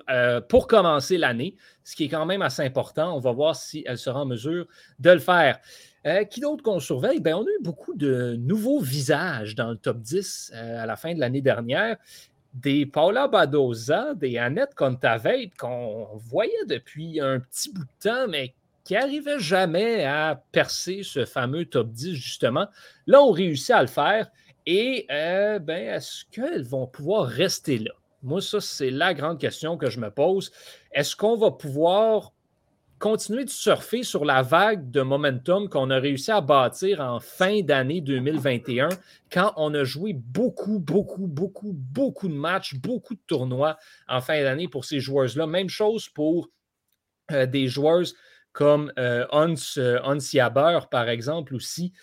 pour commencer l'année, ce qui est quand même assez important. On va voir si elle sera en mesure de le faire. Euh, qui d'autre qu'on surveille? Ben, on a eu beaucoup de nouveaux visages dans le top 10 euh, à la fin de l'année dernière. Des Paula Badoza, des Annette Contaveit qu'on voyait depuis un petit bout de temps, mais qui n'arrivaient jamais à percer ce fameux top 10, justement. Là, on réussit à le faire. Et euh, ben, est-ce qu'elles vont pouvoir rester là? Moi, ça, c'est la grande question que je me pose. Est-ce qu'on va pouvoir continuer de surfer sur la vague de momentum qu'on a réussi à bâtir en fin d'année 2021 quand on a joué beaucoup, beaucoup, beaucoup, beaucoup de matchs, beaucoup de tournois en fin d'année pour ces joueurs-là. Même chose pour euh, des joueurs comme euh, Hans, euh, par exemple, aussi.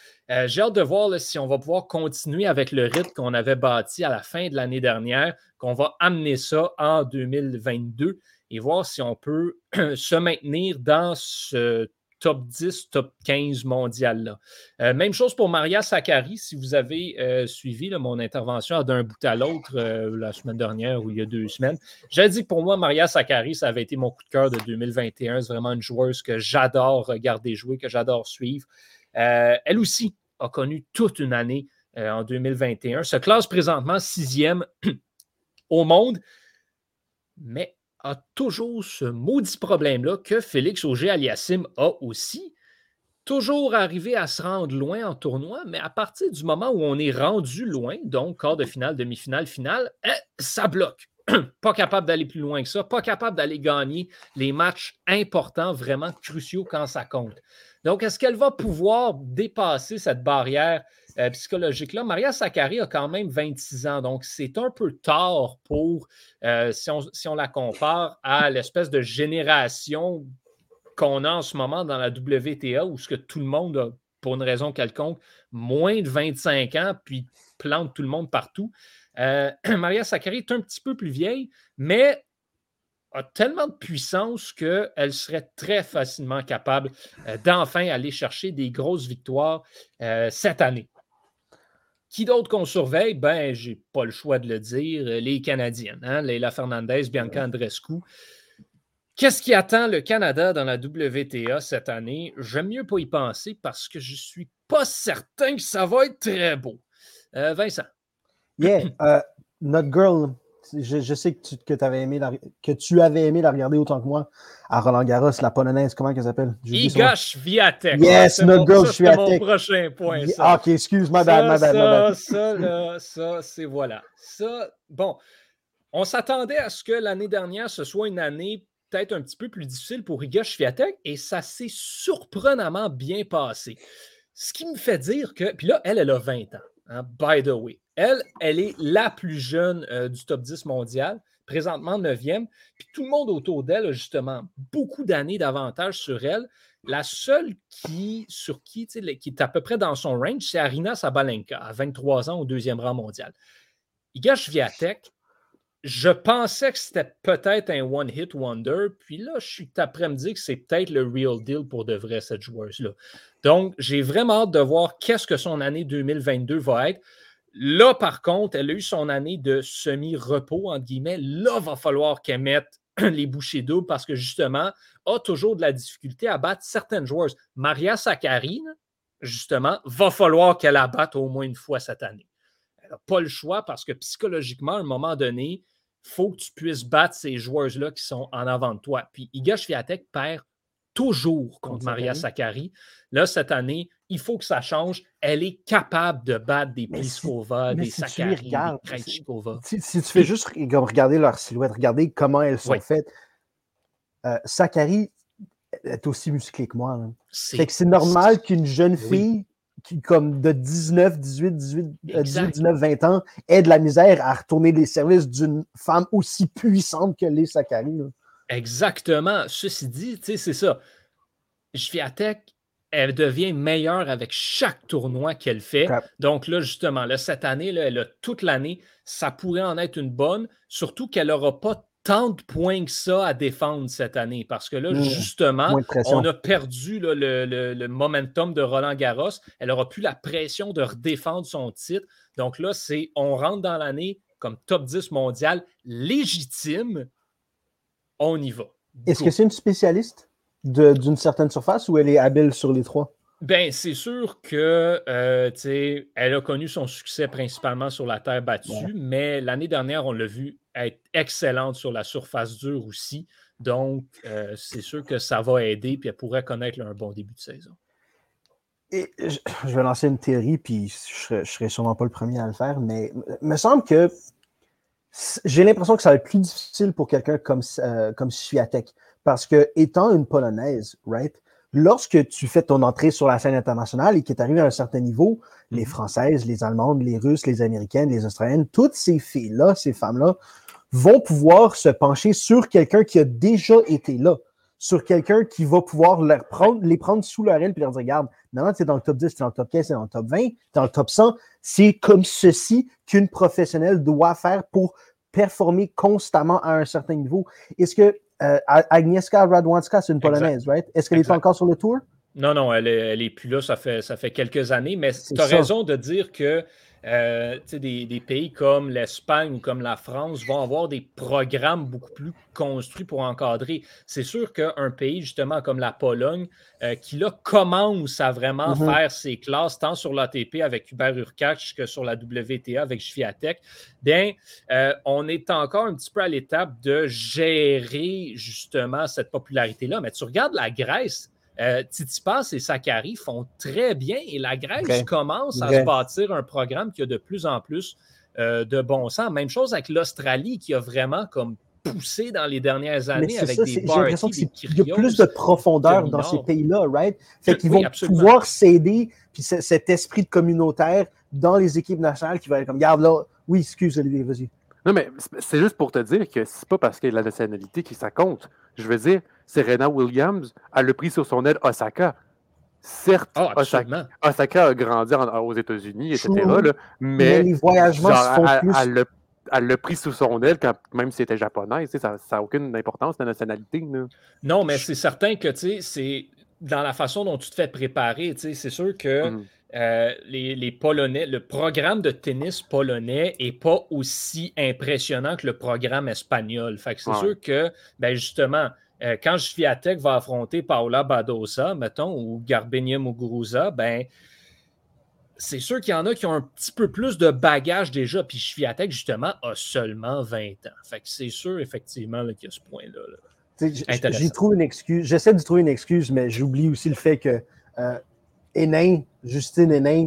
J'ai hâte de voir si on va pouvoir continuer avec le rythme qu'on avait bâti à la fin de l'année dernière, qu'on va amener ça en 2022 et voir si on peut se maintenir dans ce top 10, top 15 mondial. Là. Euh, même chose pour Maria Sakkari, si vous avez euh, suivi mon intervention d'un bout à l'autre euh, la semaine dernière ou il y a deux semaines. J'ai dit que pour moi, Maria Sakkari, ça avait été mon coup de cœur de 2021. C'est vraiment une joueuse que j'adore regarder jouer, que j'adore suivre. elle aussi a connu toute une année en 2021. Se classe présentement sixième au monde, mais a toujours ce maudit problème-là que Félix Auger-Aliassime a aussi. Toujours arrivé à se rendre loin en tournoi, mais à partir du moment où on est rendu loin, donc quart de finale, demi-finale, finale, eh, ça bloque. pas capable d'aller plus loin que ça, pas capable d'aller gagner les matchs importants, vraiment cruciaux quand ça compte. Donc, est-ce qu'elle va pouvoir dépasser cette barrière euh, psychologique-là? Maria Sakkari a quand même 26 ans, donc c'est un peu tard pour, euh, si, on, la compare à l'espèce de génération qu'on a en ce moment dans la WTA, où ce que tout le monde a, pour une raison quelconque, moins de 25 ans, puis plante tout le monde partout. Euh, Maria Sakkari est un petit peu plus vieille, mais a tellement de puissance qu'elle serait très facilement capable d'enfin aller chercher des grosses victoires cette année. Qui d'autre qu'on surveille? Ben, j'ai pas le choix de le dire. Les Canadiennes, hein? Leila Fernandez, Bianca Andrescu. Qu'est-ce qui attend le Canada dans la WTA cette année? J'aime mieux pas y penser parce que je suis pas certain que ça va être très beau. Euh, Vincent. Yeah, notre girl, je, sais que tu, que, avais aimé la, que tu avais aimé la regarder autant que moi à Roland Garros, la polonaise, comment elle s'appelle? Iga Swiatek. Yes, notre girl C'est mon prochain point. Ça. ok, excuse, ma bad, ma bad, Ça, là, ça, c'est voilà. Ça, bon, on s'attendait à ce que l'année dernière, ce soit une année peut-être un petit peu plus difficile pour Iga Swiatek et ça s'est surprenamment bien passé. Ce qui me fait dire que, puis là, elle, elle a 20 ans, hein, by the way. Elle, elle est la plus jeune euh, du top 10 mondial, présentement 9e. Puis tout le monde autour d'elle a justement beaucoup d'années d'avantage sur elle. La seule qui, sur qui, est à peu près dans son range, c'est Arina Sabalenka, à 23 ans au deuxième rang mondial. Iga Swiatek, je pensais que c'était peut-être un one-hit wonder, puis là, je suis après me dire que c'est peut-être le real deal pour de vrai, cette joueuse-là. Donc, j'ai vraiment hâte de voir qu'est-ce que son année 2022 va être. Là, par contre, elle a eu son année de semi-repos, entre guillemets. Là, il va falloir qu'elle mette les bouchées doubles parce que justement, a toujours de la difficulté à battre certaines joueuses. Maria Sakkari, justement, va falloir qu'elle la batte au moins une fois cette année. Elle n'a pas le choix parce que psychologiquement, à un moment donné, il faut que tu puisses battre ces joueuses-là qui sont en avant de toi. Puis Iga Swiatek perd toujours contre Maria Sakkari. Là, cette année, il faut que ça change. Elle est capable de battre des Pliskova, des si Sakkari, des Krejcikova. Si, tu fais juste regarder leur silhouette, regarder comment elles sont faites, euh, Sakkari est aussi musclée que moi. C'est normal qu'une jeune fille qui, comme de 19, 18, 18, 18, 19, 20 ans, ait de la misère à retourner les services d'une femme aussi puissante que les Sakkari. Exactement. Ceci dit, c'est ça. Jviatek, elle devient meilleure avec chaque tournoi qu'elle fait. Donc là, justement, là, cette année, là, elle a toute l'année. Ça pourrait en être une bonne, surtout qu'elle n'aura pas tant de points que ça à défendre cette année. Parce que là, mmh. justement, on a perdu le, le, momentum de Roland Garros. Elle n'aura plus la pression de redéfendre son titre. Donc là, c'est on rentre dans l'année comme top 10 mondial légitime on y va. Est-ce que c'est une spécialiste? D'une certaine surface ou elle est habile sur les trois? Ben, c'est sûr que euh, elle a connu son succès principalement sur la terre battue, mais l'année dernière, on l'a vu être excellente sur la surface dure aussi. Donc, euh, c'est sûr que ça va aider, puis elle pourrait connaître un bon début de saison. Et je, vais lancer une théorie, puis je ne serai, sûrement pas le premier à le faire, mais il me semble que j'ai l'impression que ça va être plus difficile pour quelqu'un comme, euh, comme. Parce que, étant une Polonaise, right, lorsque tu fais ton entrée sur la scène internationale et que tu arrives à un certain niveau, les mhm. Françaises, les Allemandes, les Russes, les Américaines, les Australiennes, toutes ces filles-là, ces femmes-là, vont pouvoir se pencher sur quelqu'un qui a déjà été là, sur quelqu'un qui va pouvoir leur prendre, les prendre sous leur aile et leur dire Regarde, maintenant tu es dans le top 10, tu es dans le top 15, tu es dans le top 20, tu es dans le top 100. C'est comme ceci qu'une professionnelle doit faire pour performer constamment à un certain niveau. Est-ce que Agnieszka Radwanska, c'est une Polonaise, right? Est-ce qu'elle est encore sur le tour? Non, non, elle est, plus là, ça fait, ça fait quelques années, mais tu as raison de dire que euh, des, des, pays comme l'Espagne ou comme la France vont avoir des programmes beaucoup plus construits pour encadrer. C'est sûr qu'un pays, justement, comme la Pologne, euh, qui là commence à vraiment mm-hmm. faire ses classes, tant sur l'ATP avec Hubert Urkach que sur la WTA avec Sviatek, bien, euh, on est encore un petit peu à l'étape de gérer justement cette popularité-là. Mais tu regardes la Grèce, euh, Titipas et Sakari font très bien et la Grèce commence à se bâtir un programme qui a de plus en plus euh, de bon sens. Même chose avec l'Australie qui a vraiment comme poussé dans les dernières années avec des J'ai l'impression qu'il y a plus de profondeur dans ces pays-là, right? Fait qu'ils vont pouvoir s'aider, puis cet esprit de communautaire dans les équipes nationales qui va être comme, regarde là, oui, excuse Olivier, vas-y. Non, mais c'est juste pour te dire que c'est pas parce qu'il y a la nationalité qui ça compte. Je veux dire, Serena Williams a le prix sur son aide Osaka. Certes, ah, Osaka, a grandi aux États-Unis, etc. mais, les voyagements se font plus... elle, le pris sous son aile, quand, même si c'était japonais. Ça n'a aucune importance, la nationalité. Non, mais c'est certain que c'est dans la façon dont tu te fais préparer. C'est sûr que mm. euh, les, Polonais, le programme de tennis polonais n'est pas aussi impressionnant que le programme espagnol. Fait c'est sûr que, ben justement, euh, quand Sviatek va affronter Paula Badosa, mettons, ou Garbenia Muguruza, ben, c'est sûr qu'il y en a qui ont un petit peu plus de bagage déjà, puis Sviatek, justement, a seulement 20 ans. Fait que c'est sûr, effectivement, qu'il y a ce point-là. J'ai trouvé une excuse. J'essaie de trouver une excuse, mais j'oublie aussi le fait que euh, Hénin, Justine Hénin,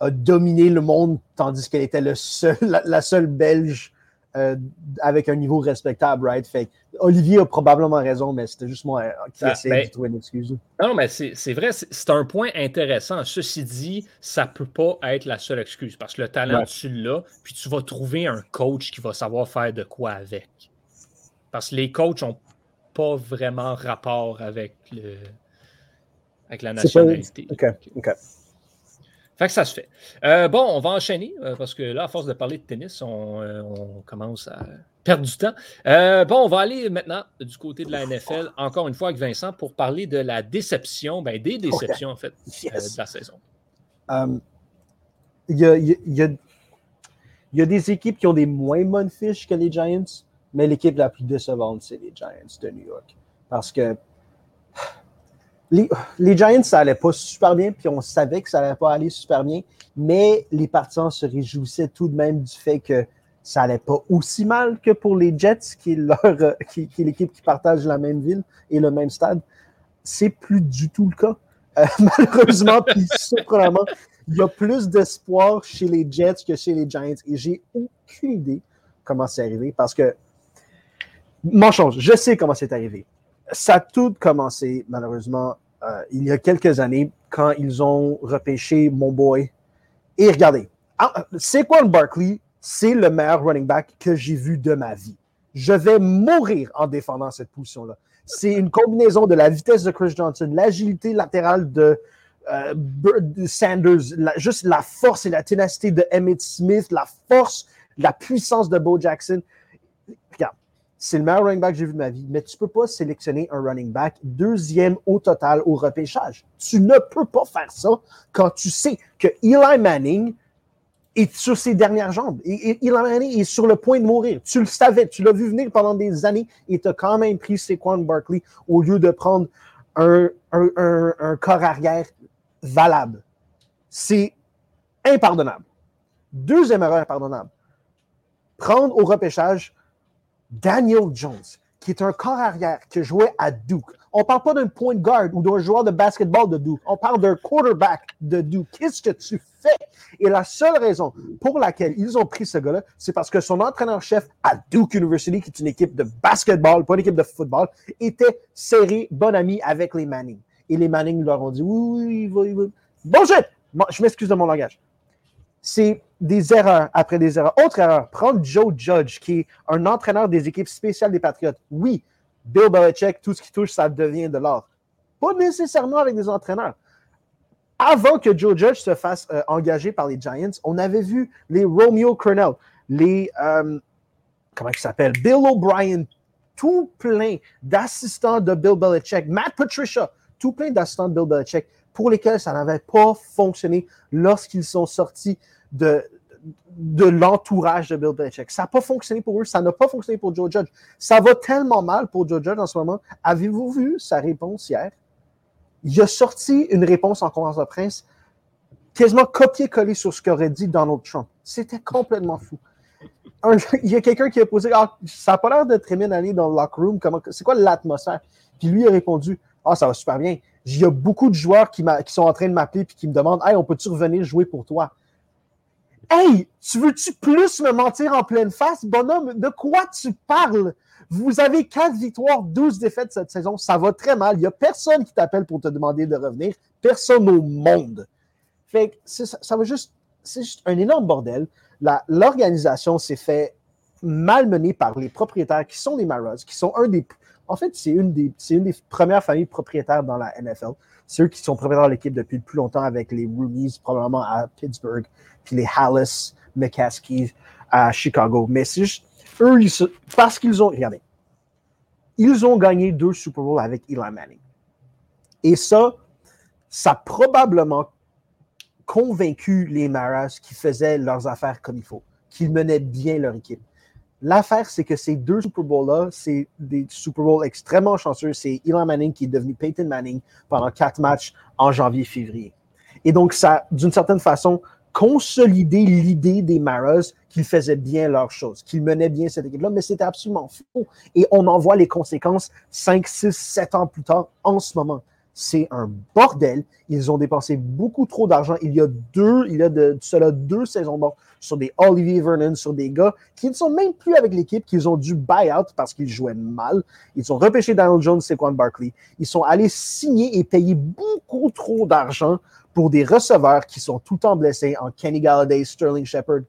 a dominé le monde tandis qu'elle était le seul, la, seule Belge euh, avec un niveau respectable, right? Fait Olivier a probablement raison, mais c'était juste moi euh, qui ah, essayait ben, de trouver une excuse. Non, mais c'est vrai, c'est un point intéressant. Ceci dit, ça ne peut pas être la seule excuse parce que le talent, tu l'as, puis tu vas trouver un coach qui va savoir faire de quoi avec. Parce que les coachs n'ont pas vraiment rapport avec, le, avec la nationalité. OK, OK. Fait que ça se fait. Euh, bon, on va enchaîner euh, parce que là, à force de parler de tennis, on, euh, commence à perdre du temps. bon, on va aller maintenant du côté de la NFL, encore une fois avec Vincent, pour parler de la déception, ben, des déceptions en fait de la saison. Il y, a, y, a, des équipes qui ont des moins bonnes fiches que les Giants, mais l'équipe la plus décevante, c'est les Giants de New York. Parce que les, Giants, ça allait pas super bien, puis on savait que ça allait pas aller super bien, mais les partisans se réjouissaient tout de même du fait que ça allait pas aussi mal que pour les Jets, qui est, leur, qui, l'équipe qui partage la même ville et le même stade. C'est plus du tout le cas. Euh, malheureusement, puis surprenamment, il y a plus d'espoir chez les Jets que chez les Giants. Et j'ai aucune idée comment c'est arrivé parce que, change, je sais comment c'est arrivé. Ça a tout commencé, malheureusement, euh, il y a quelques années quand ils ont repêché mon boy. Et regardez, ah, c'est le Barkley? C'est le meilleur running back que j'ai vu de ma vie. Je vais mourir en défendant cette position-là. C'est une combinaison de la vitesse de Chris Johnson, l'agilité latérale de, euh, Sanders, juste la force et la ténacité de Emmett Smith, la force, la puissance de Bo Jackson c'est le meilleur running back que j'ai vu de ma vie, mais tu ne peux pas sélectionner un running back deuxième au total au repêchage. Tu ne peux pas faire ça quand tu sais que Eli Manning est sur ses dernières jambes. Et, Eli Manning est sur le point de mourir. Tu le savais, tu l'as vu venir pendant des années et tu as quand même pris Saquon Barkley au lieu de prendre un, un corps arrière valable. C'est impardonnable. Deuxième erreur impardonnable. Prendre au repêchage Daniel Jones, qui est un corps arrière qui jouait à Duke. On ne parle pas d'un point guard ou d'un joueur de basketball de Duke. On parle d'un quarterback de Duke. Qu'est-ce que tu fais? Et la seule raison pour laquelle ils ont pris ce gars-là, c'est parce que son entraîneur-chef à Duke University, qui est une équipe de basketball, pas une équipe de football, était serré, bon ami avec les Manning. Et les Manning leur ont dit oui, oui, va. Bonjour! je m'excuse de mon langage. C'est des erreurs après des erreurs. Autre erreur, prendre Joe Judge, qui est un entraîneur des équipes spéciales des Patriotes. Oui, Bill Belichick, tout ce qui touche, ça devient de l'or. Pas nécessairement avec des entraîneurs. Avant que Joe Judge se fasse euh, engager par les Giants, on avait vu les Romeo Cornell, les. Euh, comment ils s'appellent Bill O'Brien, tout plein d'assistants de Bill Belichick, Matt Patricia, tout plein d'assistants de Bill Belichick pour lesquels ça n'avait pas fonctionné lorsqu'ils sont sortis de, l'entourage de Bill Belichick. Ça n'a pas fonctionné pour eux, ça n'a pas fonctionné pour Joe Judge. Ça va tellement mal pour Joe Judge en ce moment. Avez-vous vu sa réponse hier? Il a sorti une réponse en conférence de presse quasiment copier-coller sur ce qu'aurait dit Donald Trump. C'était complètement fou. il y a quelqu'un qui a posé ah, Ça n'a pas l'air de très bien aller dans le locker room. C'est quoi l'atmosphère? Puis lui a répondu Ah, ça va super bien. Il y a beaucoup de joueurs qui, qui sont en train de m'appeler et qui me demandent Hey, on peut-tu revenir jouer pour toi? Hey, tu veux-tu plus me mentir en pleine face, bonhomme? De quoi tu parles? Vous avez 4 victoires, 12 défaites cette saison. Ça va très mal. Il n'y a personne qui t'appelle pour te demander de revenir. Personne au monde. Fait que ça, va juste. C'est juste un énorme bordel. L'organisation s'est fait malmener par les propriétaires qui sont les Maras, qui sont un des. En fait, c'est une, des, premières familles propriétaires dans la NFL. C'est eux qui sont propriétaires de l'équipe depuis le plus longtemps avec les Roomies, probablement à Pittsburgh, puis les Hallis, McCaskey à Chicago. Mais c'est juste, eux, parce qu'ils ont, regardez, ils ont gagné deux Super Bowls avec Eli Manning. Et ça, ça a probablement convaincu les Maras qui faisaient leurs affaires comme il faut, qu'ils menaient bien leur équipe. L'affaire, c'est que ces deux Super Bowls-là, c'est des Super Bowls extrêmement chanceux. C'est Eli Manning qui est devenu Peyton Manning pendant quatre matchs en janvier-février. Et donc, ça, d'une certaine façon, consolider l'idée des Maras qu'ils faisaient bien leurs choses, qu'ils menaient bien cette équipe-là, mais c'était absolument faux. Et on en voit les conséquences 5, 6, 7 ans plus tard en ce moment. C'est un bordel. Ils ont dépensé beaucoup trop d'argent. Il y a deux, il y a de, cela deux saisons mortes sur des Olivier Vernon, sur des gars qui ne sont même plus avec l'équipe, qu'ils ont dû buy out parce qu'ils jouaient mal. Ils ont repêché Donald Jones, Saquon Barkley. Ils sont allés signer et payer beaucoup trop d'argent pour des receveurs qui sont tout le temps blessés en Kenny Galladay, Sterling Shepard,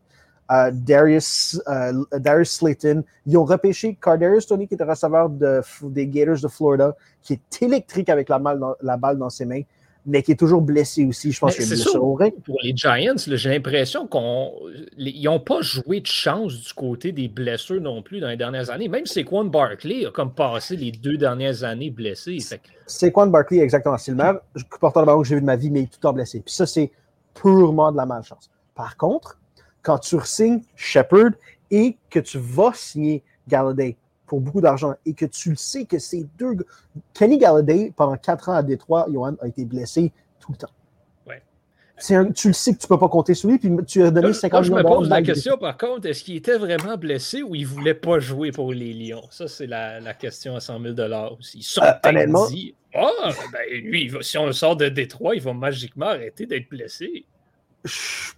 euh, Darius, euh, Darius Slayton. Ils ont repêché Cardarius Tony, qui est receveur de, des Gators de Florida, qui est électrique avec la balle dans, la balle dans ses mains mais qui est toujours blessé aussi. Je pense qu'il est blessé au Pour les Giants, j'ai l'impression qu'ils n'ont pas joué de chance du côté des blessures non plus dans les dernières années. Même Saquon Barkley a comme passé les deux dernières années blessé. Saquon Barkley, exactement. C'est le même porteur de ballon que j'ai vu de ma vie, mais il est tout le temps blessé. Puis ça, c'est purement de la malchance. Par contre, quand tu signes Shepard et que tu vas signer Galladay, pour beaucoup d'argent et que tu le sais que ces deux. Kenny Galladay, pendant quatre ans à Détroit, Johan, a été blessé tout le temps. tu le sais que tu ne peux pas compter sur lui, puis tu as donné 50 millions Je me pose la question, par contre, est-ce qu'il était vraiment blessé ou il ne voulait pas jouer pour les Lions? Ça, c'est la, question à 100 000 aussi. Sont euh, dit, ah, ben, lui, si on le sort de Détroit, il va magiquement arrêter d'être blessé.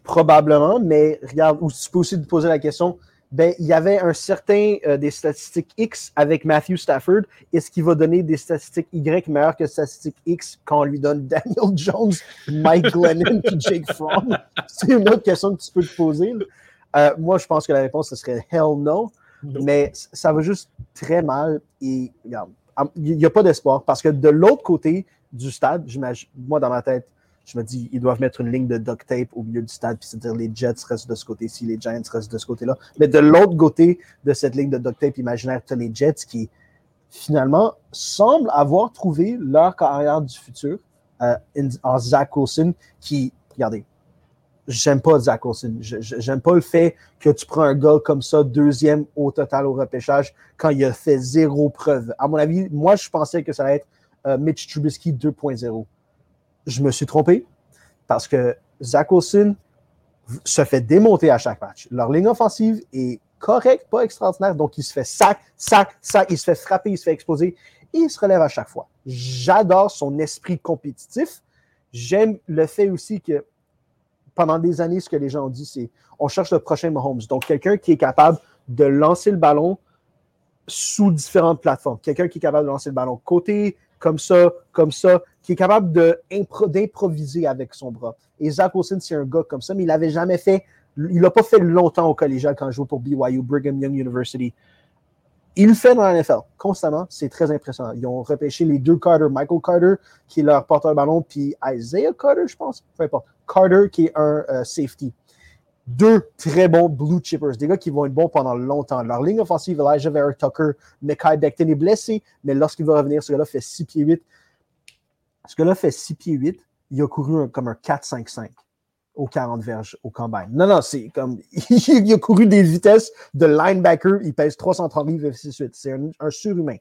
Probablement, mais regarde, tu peux aussi te poser la question, ben, il y avait un certain euh, des statistiques X avec Matthew Stafford. Est-ce qu'il va donner des statistiques Y meilleures que statistiques X quand on lui donne Daniel Jones, Mike Glennon et Jake Fromm? C'est une autre question que tu peux te poser. Euh, moi, je pense que la réponse, ce serait hell no. Mais ça va juste très mal. Et regarde, il n'y a pas d'espoir parce que de l'autre côté du stade, j'imagine, moi dans ma tête, je me dis, ils doivent mettre une ligne de duct tape au milieu du stade, puis c'est-à-dire les Jets restent de ce côté-ci, les Giants restent de ce côté-là. Mais de l'autre côté de cette ligne de duct tape imaginaire, tu as les Jets qui, finalement, semblent avoir trouvé leur carrière du futur euh, en Zach Wilson, qui, regardez, j'aime pas Zach Wilson. J'aime pas le fait que tu prends un gars comme ça, deuxième au total au repêchage, quand il a fait zéro preuve. À mon avis, moi, je pensais que ça allait être euh, Mitch Trubisky 2.0 je me suis trompé parce que Zach Wilson se fait démonter à chaque match. Leur ligne offensive est correcte, pas extraordinaire, donc il se fait sac, sac, sac, il se fait frapper, il se fait exploser et il se relève à chaque fois. J'adore son esprit compétitif. J'aime le fait aussi que pendant des années, ce que les gens ont dit, c'est on cherche le prochain Mahomes. Donc, quelqu'un qui est capable de lancer le ballon sous différentes plateformes. Quelqu'un qui est capable de lancer le ballon côté, comme ça, comme ça, qui est capable d'improviser avec son bras. Et Zach Wilson, c'est un gars comme ça, mais il n'avait jamais fait, il n'a pas fait longtemps au collégial quand il jouait pour BYU, Brigham Young University. Il le fait dans la NFL constamment, c'est très impressionnant. Ils ont repêché les deux Carter, Michael Carter, qui est leur porteur de ballon, puis Isaiah Carter, je pense, peu importe. Carter, qui est un euh, safety. deux très bons blue chippers, des gars qui vont être bons pendant longtemps. Leur ligne offensive, Elijah Vera Tucker, Mekai Becton est blessé, mais lorsqu'il va revenir, ce gars-là fait 6 pieds 8. Ce gars-là fait 6 pieds 8. Il a couru comme un 4-5-5 aux 40 verges au combine. Non, non, c'est comme. il a couru des vitesses de linebacker. Il pèse 330 livres, C'est un, un, surhumain.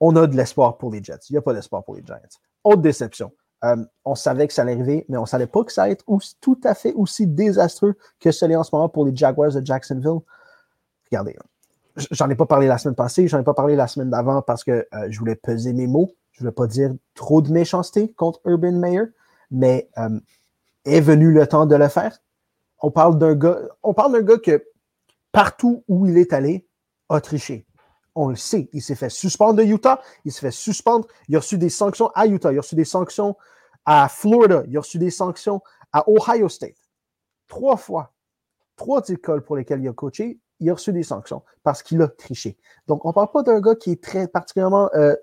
On a de l'espoir pour les Jets. Il n'y a pas d'espoir pour les Giants. Autre déception. Euh, on savait que ça allait arriver, mais on ne savait pas que ça allait être tout à fait aussi désastreux que ce l'est en ce moment pour les Jaguars de Jacksonville. Regardez, j'en ai pas parlé la semaine passée, j'en ai pas parlé la semaine d'avant parce que euh, je voulais peser mes mots. Je voulais pas dire trop de méchanceté contre Urban Meyer, mais euh, est venu le temps de le faire. On parle d'un gars, on parle d'un gars que partout où il est allé, a triché on le sait. Il s'est fait suspendre de Utah, il s'est fait suspendre, il a reçu des sanctions à Utah, il a reçu des sanctions à Florida, il a reçu des sanctions à Ohio State. Trois fois, trois écoles pour lesquelles il a coaché, il a reçu des sanctions parce qu'il a triché. Donc, on ne parle pas d'un gars qui est très particulièrement euh,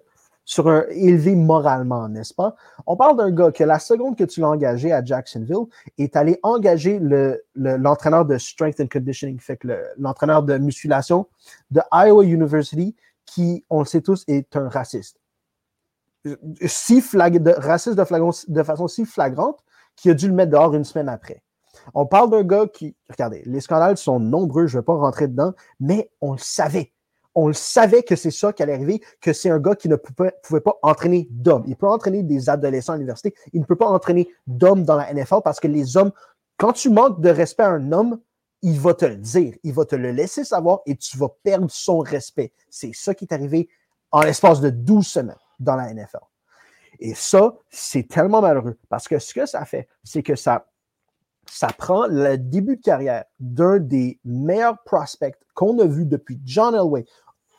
sur un élevé moralement, n'est-ce pas? On parle d'un gars que la seconde que tu l'as engagé à Jacksonville est allé engager l'entraîneur le, de strength and conditioning, fait que l'entraîneur de musculation de Iowa University, qui, on le sait tous, est un raciste. Si de, raciste de, de façon si flagrante qu'il a dû le mettre dehors une semaine après. On parle d'un gars qui, regardez, les scandales sont nombreux, je ne vais pas rentrer dedans, mais on le savait on le savait que c'est ça qui allait arriver, que c'est un gars qui ne pouvait, pas entraîner d'hommes. Il peut entraîner des adolescents à l'université, il ne peut pas entraîner d'hommes dans la NFL parce que les hommes, quand tu manques de respect à un homme, il va te le dire, il va te le laisser savoir et tu vas perdre son respect. C'est ça qui est arrivé en l'espace de 12 semaines dans la NFL. Et ça, c'est tellement malheureux parce que ce que ça fait, c'est que ça, ça prend le début de carrière d'un des meilleurs prospects qu'on a vu depuis John Elway,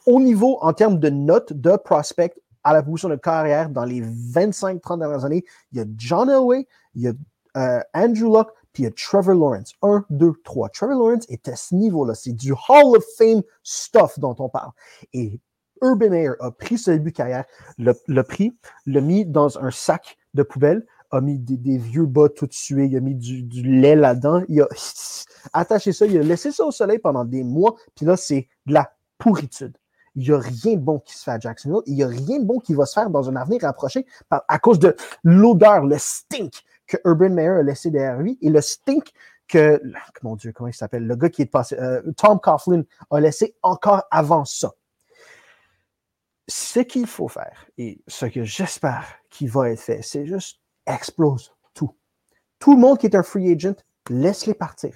au niveau en termes de notes de prospect à la position de carrière dans les 25-30 dernières années, il y a John Elway, il y a euh, Andrew Luck, puis il y a Trevor Lawrence. Un, deux, trois. Trevor Lawrence est à ce niveau-là. C'est du Hall of Fame stuff dont on parle. Et Urban Meyer a pris ce début de carrière, l'a pris, l'a mis dans un sac de poubelle, a mis des, vieux bas tout sués, il a mis du, lait là-dedans, il a attaché ça, il a laissé ça au soleil pendant des mois, puis là, c'est de la pourritude il n'y a rien de bon qui se fait à Jacksonville. Il n'y a rien de bon qui va se faire dans un avenir rapproché à cause de l'odeur, le stink que Urban Meyer a laissé derrière lui et le stink que, mon Dieu, comment il s'appelle, le gars qui est passé, euh, Tom Coughlin a laissé encore avant ça. Ce qu'il faut faire et ce que j'espère qu'il va être fait, c'est juste explose tout. Tout le monde qui est un free agent, laisse-les partir.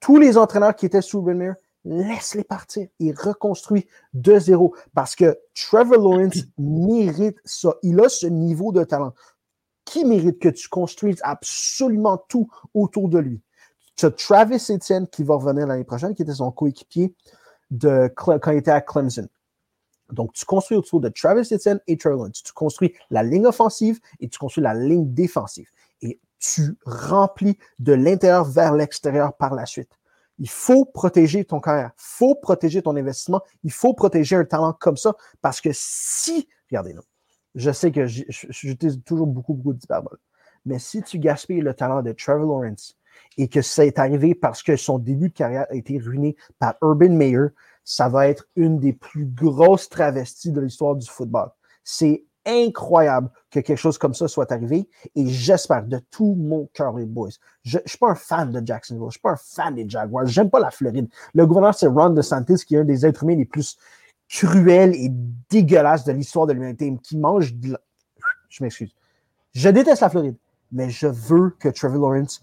Tous les entraîneurs qui étaient sous Meyer, laisse-les partir. Il reconstruit de zéro parce que Trevor Lawrence mérite ça. Il a ce niveau de talent. Qui mérite que tu construises absolument tout autour de lui? Tu as Travis Etienne qui va revenir l'année prochaine, qui était son coéquipier de, quand il était à Clemson. Donc, tu construis autour de Travis Etienne et Trevor Lawrence. Tu construis la ligne offensive et tu construis la ligne défensive. Et tu remplis de l'intérieur vers l'extérieur par la suite. Il faut protéger ton carrière, il faut protéger ton investissement, il faut protéger un talent comme ça parce que si, regardez-nous, je sais que j'utilise toujours beaucoup, beaucoup d'hyperbole, mais si tu gaspilles le talent de Trevor Lawrence et que ça est arrivé parce que son début de carrière a été ruiné par Urban Meyer, ça va être une des plus grosses travesties de l'histoire du football. C'est incroyable que quelque chose comme ça soit arrivé et j'espère de tout mon cœur, les boys. Je ne suis pas un fan de Jacksonville, je ne suis pas un fan des Jaguars, j'aime pas la Floride. Le gouverneur, c'est Ron DeSantis, qui est un des êtres humains les plus cruels et dégueulasses de l'histoire de l'humanité, qui mange de la... Je m'excuse. Je déteste la Floride, mais je veux que Trevor Lawrence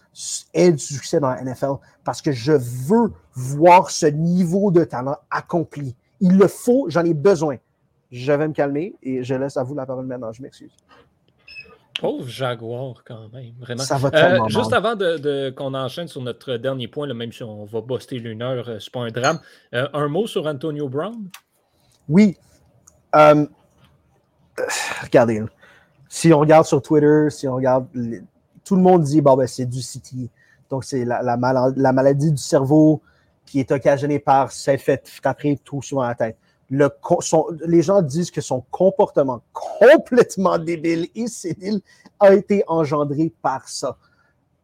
ait du succès dans la NFL parce que je veux voir ce niveau de talent accompli. Il le faut, j'en ai besoin je vais me calmer et je laisse à vous la parole maintenant. Je m'excuse. Pauvre Jaguar, quand même, vraiment. Ça va euh, juste avant de, qu'on enchaîne sur notre dernier point, même si on va buster l'une heure, euh, c'est pas un drame. Euh, un mot sur Antonio Brown? Oui. regardez, si on regarde sur Twitter, si on regarde, tout le monde dit bon, ben, c'est du City. Donc, c'est la, la, maladie du cerveau qui est occasionnée par s'être fait frapper tout souvent à la tête les gens disent que son comportement complètement débile et sénile a été engendré par ça.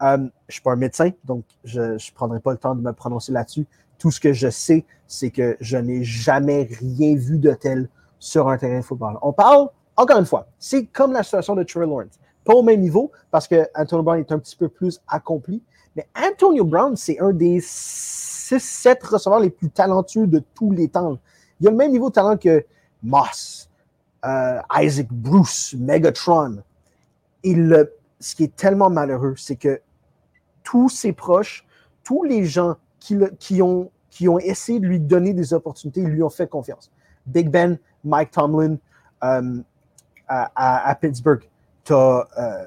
Euh, je ne suis pas un médecin, donc je ne prendrai pas le temps de me prononcer là-dessus. Tout ce que je sais, c'est que je n'ai jamais rien vu de tel sur un terrain de football. On parle, encore une fois, c'est comme la situation de Trey Lawrence. Pas au même niveau, parce que Antonio Brown est un petit peu plus accompli, mais Antonio Brown, c'est un des 6-7 receveurs les plus talentueux de tous les temps. Il a le même niveau de talent que Moss, euh, Isaac Bruce, Megatron. Il, ce qui est tellement malheureux, c'est que tous ses proches, tous les gens qui, qui, ont, qui ont essayé de lui donner des opportunités, lui ont fait confiance. Big Ben, Mike Tomlin, euh, à, Pittsburgh, tu as euh,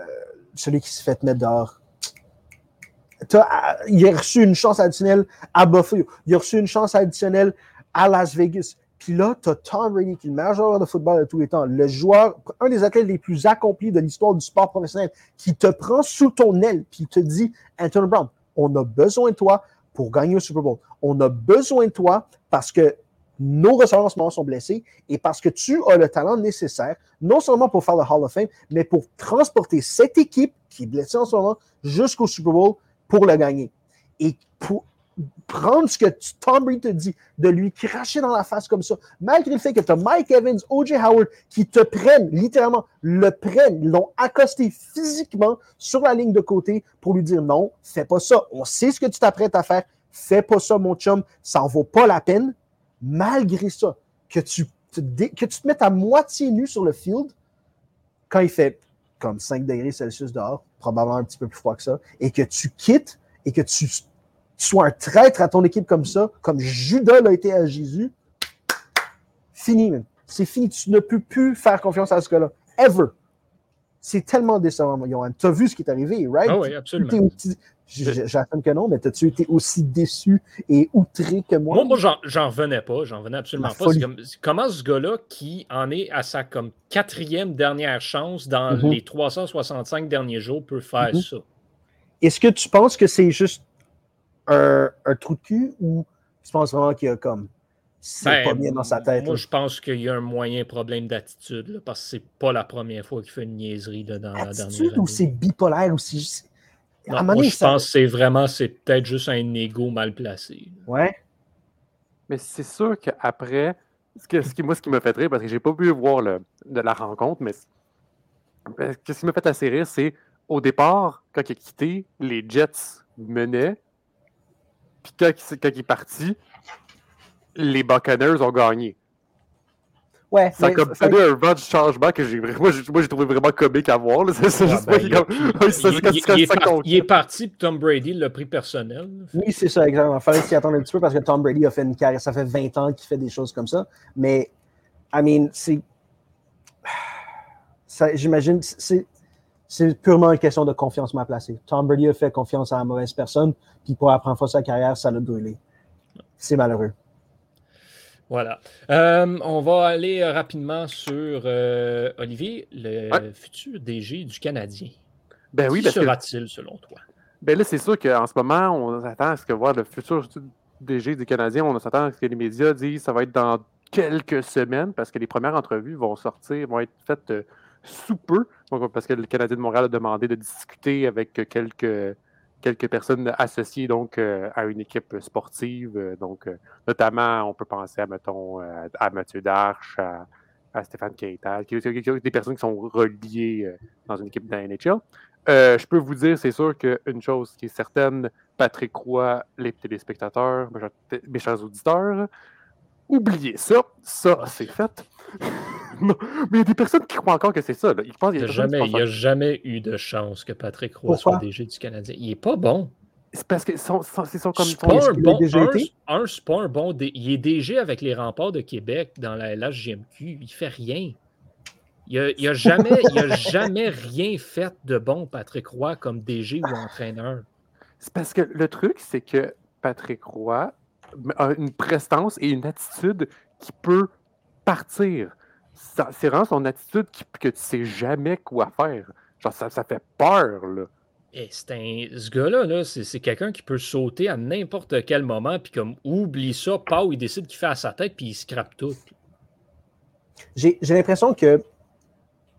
celui qui s'est fait mettre dehors. il a reçu une chance additionnelle à Buffalo. Il a reçu une chance additionnelle à Las Vegas. Puis là, tu as Tom Brady, qui est le meilleur joueur de football de tous les temps, le joueur, un des athlètes les plus accomplis de l'histoire du sport professionnel, qui te prend sous ton aile, puis te dit Anthony Brown, on a besoin de toi pour gagner au Super Bowl. On a besoin de toi parce que nos receveurs en ce moment sont blessés et parce que tu as le talent nécessaire, non seulement pour faire le Hall of Fame, mais pour transporter cette équipe qui est blessée en ce moment jusqu'au Super Bowl pour le gagner. Et pour, prendre ce que Tom Brady te dit, de lui cracher dans la face comme ça, malgré le fait que tu as Mike Evans, O.J. Howard qui te prennent, littéralement, le prennent, l'ont accosté physiquement sur la ligne de côté pour lui dire non, fais pas ça. On sait ce que tu t'apprêtes à faire, fais pas ça, mon chum, ça en vaut pas la peine. Malgré ça, que tu, te, que tu te mettes à moitié nu sur le field quand il fait comme 5 degrés Celsius dehors, probablement un petit peu plus froid que ça, et que tu quittes et que tu sois un traître à ton équipe comme ça, comme Judas l'a été à Jésus, fini, C'est fini. Tu ne peux plus faire confiance à ce gars-là. Ever. C'est tellement décevant, Johan. Tu as vu ce qui est arrivé, right? Ah oui, absolument. J'attends que non, mais as-tu été aussi déçu et outré que moi? Moi, moi j'en revenais pas. J'en revenais absolument pas. comment ce gars-là, qui en est à sa comme quatrième dernière chance dans mm-hmm. les 365 derniers jours, peut faire mm-hmm. ça? Est-ce que tu penses que c'est juste un, trou de cul ou tu penses vraiment qu'il y a comme. C'est ben, pas bien dans sa tête? Moi, je pense qu'il y a un moyen problème d'attitude parce que c'est pas la première fois qu'il fait une niaiserie dans la dernière ou c'est bipolaire moi, je pense que c'est vraiment, c'est peut-être juste un ego mal placé. Ouais. Mais c'est sûr qu'après, ce, que, ce qui, moi, ce qui m'a fait rire, parce que j'ai pas pu voir le, de la rencontre, mais ce qui m'a fait assez rire, c'est au départ, quand il a quitté, les Jets menaient, puis quand, quand, il est parti, les Buccaneers ont gagné. Ouais, ça a comme donné un vent de changement que j'ai moi, j'ai trouvé vraiment comique à voir. C'est juste ben, il, il, est parti, puis Tom Brady l'a pris personnel. Oui, c'est ça, exactement. Il fallait s'y attendre un petit peu parce que Tom Brady a fait une carrière. Ça fait 20 ans qu'il fait des choses comme ça. Mais, I mean, c'est. J'imagine, c'est c'est purement une question de confiance mal placée. Tom Brady a fait confiance à la mauvaise personne, puis pour la première fois de sa carrière, ça l'a brûlé. C'est malheureux. Voilà. Euh, on va aller rapidement sur euh, Olivier, le futur DG du Canadien. Ben oui, Qui sera-t-il selon toi? Ben là, c'est sûr qu'en ce moment, on attend à ce que voir le futur DG du Canadien, on s'attend à ce que les médias disent que ça va être dans quelques semaines parce que les premières entrevues vont sortir, vont être faites euh, sous peu, parce que le Canadien de Montréal a demandé de discuter avec quelques, quelques personnes associées donc, euh, à une équipe sportive. Euh, donc, euh, notamment, on peut penser à, mettons, à Mathieu Darche, à, Stéphane Keita, des personnes qui sont reliées dans une équipe de la je peux vous dire, c'est sûr qu'une chose qui est certaine, Patrick Roy, les téléspectateurs, mes chers auditeurs, oubliez ça, ça c'est fait. Mais il y a des personnes qui croient encore que c'est ça. il n'y a, jamais, jamais eu de chance que Patrick Roy soit DG du Canadien. Il n'est pas bon. C'est parce que c'est son comme c'est pas un bon, un, un, bon. Il est DG avec les remparts de Québec dans la LHJMQ. Il fait rien. Il n'a a jamais, a jamais rien fait de bon, Patrick Roy, comme DG ou entraîneur. C'est parce que le truc, c'est que Patrick Roy a une prestance et une attitude qui peut partir c'est vraiment son attitude que tu sais jamais quoi faire. Genre, ça, ça fait peur, là. Et un... Ce gars-là, -là, c'est quelqu'un qui peut sauter à n'importe quel moment, puis comme oublie ça, pas où il décide qu'il fait à sa tête, puis il scrape tout. J'ai l'impression que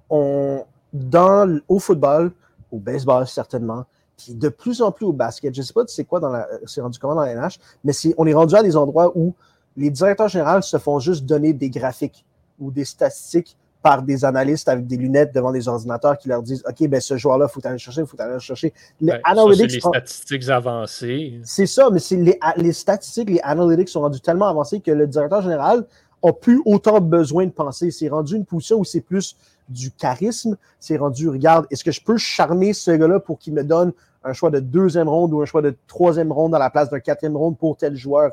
on, dans, au football, au baseball certainement, Puis de plus en plus au basket, je ne sais pas c'est quoi dans la, c'est rendu comment dans la NH, mais on est rendu à des endroits où les directeurs généraux se font juste donner des graphiques ou des statistiques par des analystes avec des lunettes devant des ordinateurs qui leur disent OK, ben ce joueur-là, il faut aller chercher, il faut aller chercher. Les analytics. les statistiques avancées. C'est ça, mais c'est les, les, statistiques, les analytics sont rendus tellement avancés que le directeur général n'a plus autant besoin de penser. C'est rendu une position où c'est plus du charisme. C'est rendu, regarde, est-ce que je peux charmer ce gars-là pour qu'il me donne un choix de deuxième ronde ou un choix de troisième ronde à la place d'un quatrième ronde pour tel joueur?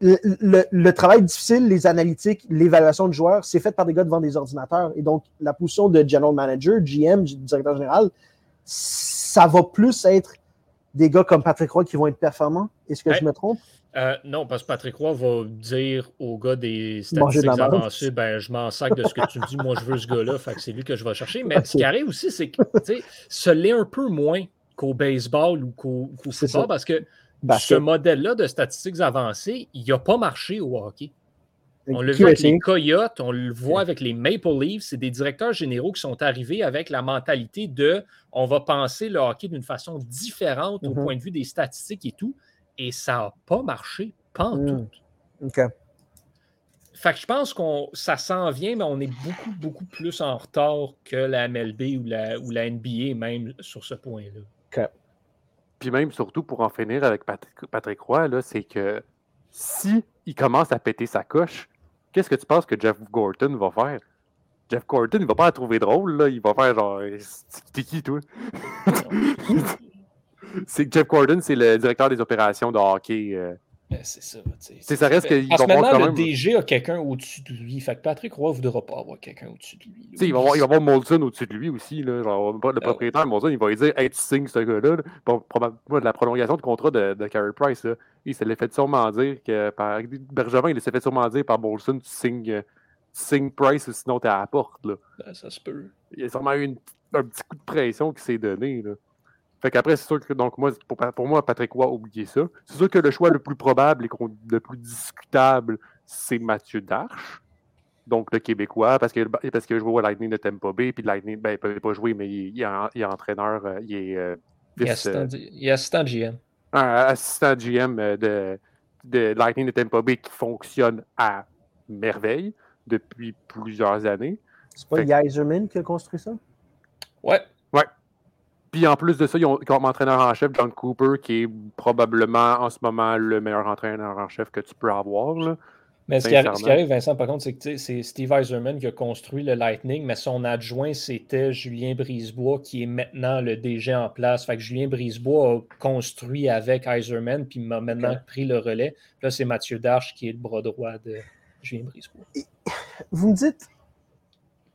Le, travail difficile, les analytiques, l'évaluation de joueurs, c'est fait par des gars devant des ordinateurs. Et donc, la position de general manager, GM, directeur général, ça va plus être des gars comme Patrick Roy qui vont être performants. Est-ce que je me trompe? Euh, non, parce que Patrick Roy va dire aux gars des statistiques avancées ben, je m'en sac de ce que tu me dis, moi je veux ce gars-là, fait que c'est lui que je vais chercher. Mais ce qui arrive aussi, c'est que ce l'est un peu moins qu'au baseball ou qu'au football, parce que ce modèle-là de statistiques avancées, il n'a pas marché au hockey. On le voit avec les Coyotes, on le voit avec les Maple Leafs. C'est des directeurs généraux qui sont arrivés avec la mentalité de on va penser le hockey d'une façon différente au mm-hmm. point de vue des statistiques et tout. Et ça n'a pas marché, pas en mm. tout. OK. Fait que je pense que ça s'en vient, mais on est beaucoup, beaucoup plus en retard que la MLB ou la, ou la NBA, même sur ce point-là. OK. Puis même, surtout pour en finir avec Patrick, Patrick Roy, c'est que si il commence à péter sa coche, qu'est-ce que tu penses que Jeff Gorton va faire? Jeff Gorton, il va pas la trouver drôle, là. Il va faire genre. T'es qui, toi? c'est Jeff Gordon, c'est le directeur des opérations de hockey euh, c'est ça. C'est ça reste qu'il Parce que maintenant, le DG a quelqu'un au-dessus de lui. Fait que Patrick Roy ne voudra pas avoir quelqu'un au-dessus de lui. il, va avoir, il va avoir Molson au-dessus de lui aussi. Là. Genre, le ah propriétaire Molson, il va lui dire Hey, tu signes ce gars-là. Probablement de la prolongation de contrat de, de Carey Price. Là. Il s'est fait sûrement dire que par Bergevin, il s'est fait sûrement dire par Molson Tu signes, tu signes Price ou sinon t'es à la porte. Là. Ben, ça se peut. Il y a sûrement eu un petit coup de pression qui s'est donné. Là. Fait qu'après, c'est sûr que donc moi, pour, moi, Patrick Roy, oubliez ça. C'est sûr que le choix le plus probable et le plus discutable, c'est Mathieu Darche. Donc le Québécois, parce que parce que je joue au Lightning de Tampa Bay, puis Lightning, ben, il ne peut pas jouer, mais il, est, entraîneur, euh, il est euh, il, est assistant, il, assistant, GM. Un assistant GM euh, de, de Lightning de Tampa Bay qui fonctionne à merveille depuis plusieurs années. C'est pas Yeiserman qui a construit ça? Ouais, puis en plus de ça, ils ont comme entraîneur en chef John Cooper, qui est probablement en ce moment le meilleur entraîneur en chef que tu peux avoir. mais ce qui, arrive, Vincent, par contre, c'est que c'est Steve Eiserman qui a construit le Lightning, mais son adjoint, c'était Julien Brisebois, qui est maintenant le DG en place. Fait que Julien Brisebois a construit avec Eiserman, puis m'a maintenant pris le relais. Là, c'est Mathieu Darche qui est le bras droit de Julien Brisebois. Vous me dites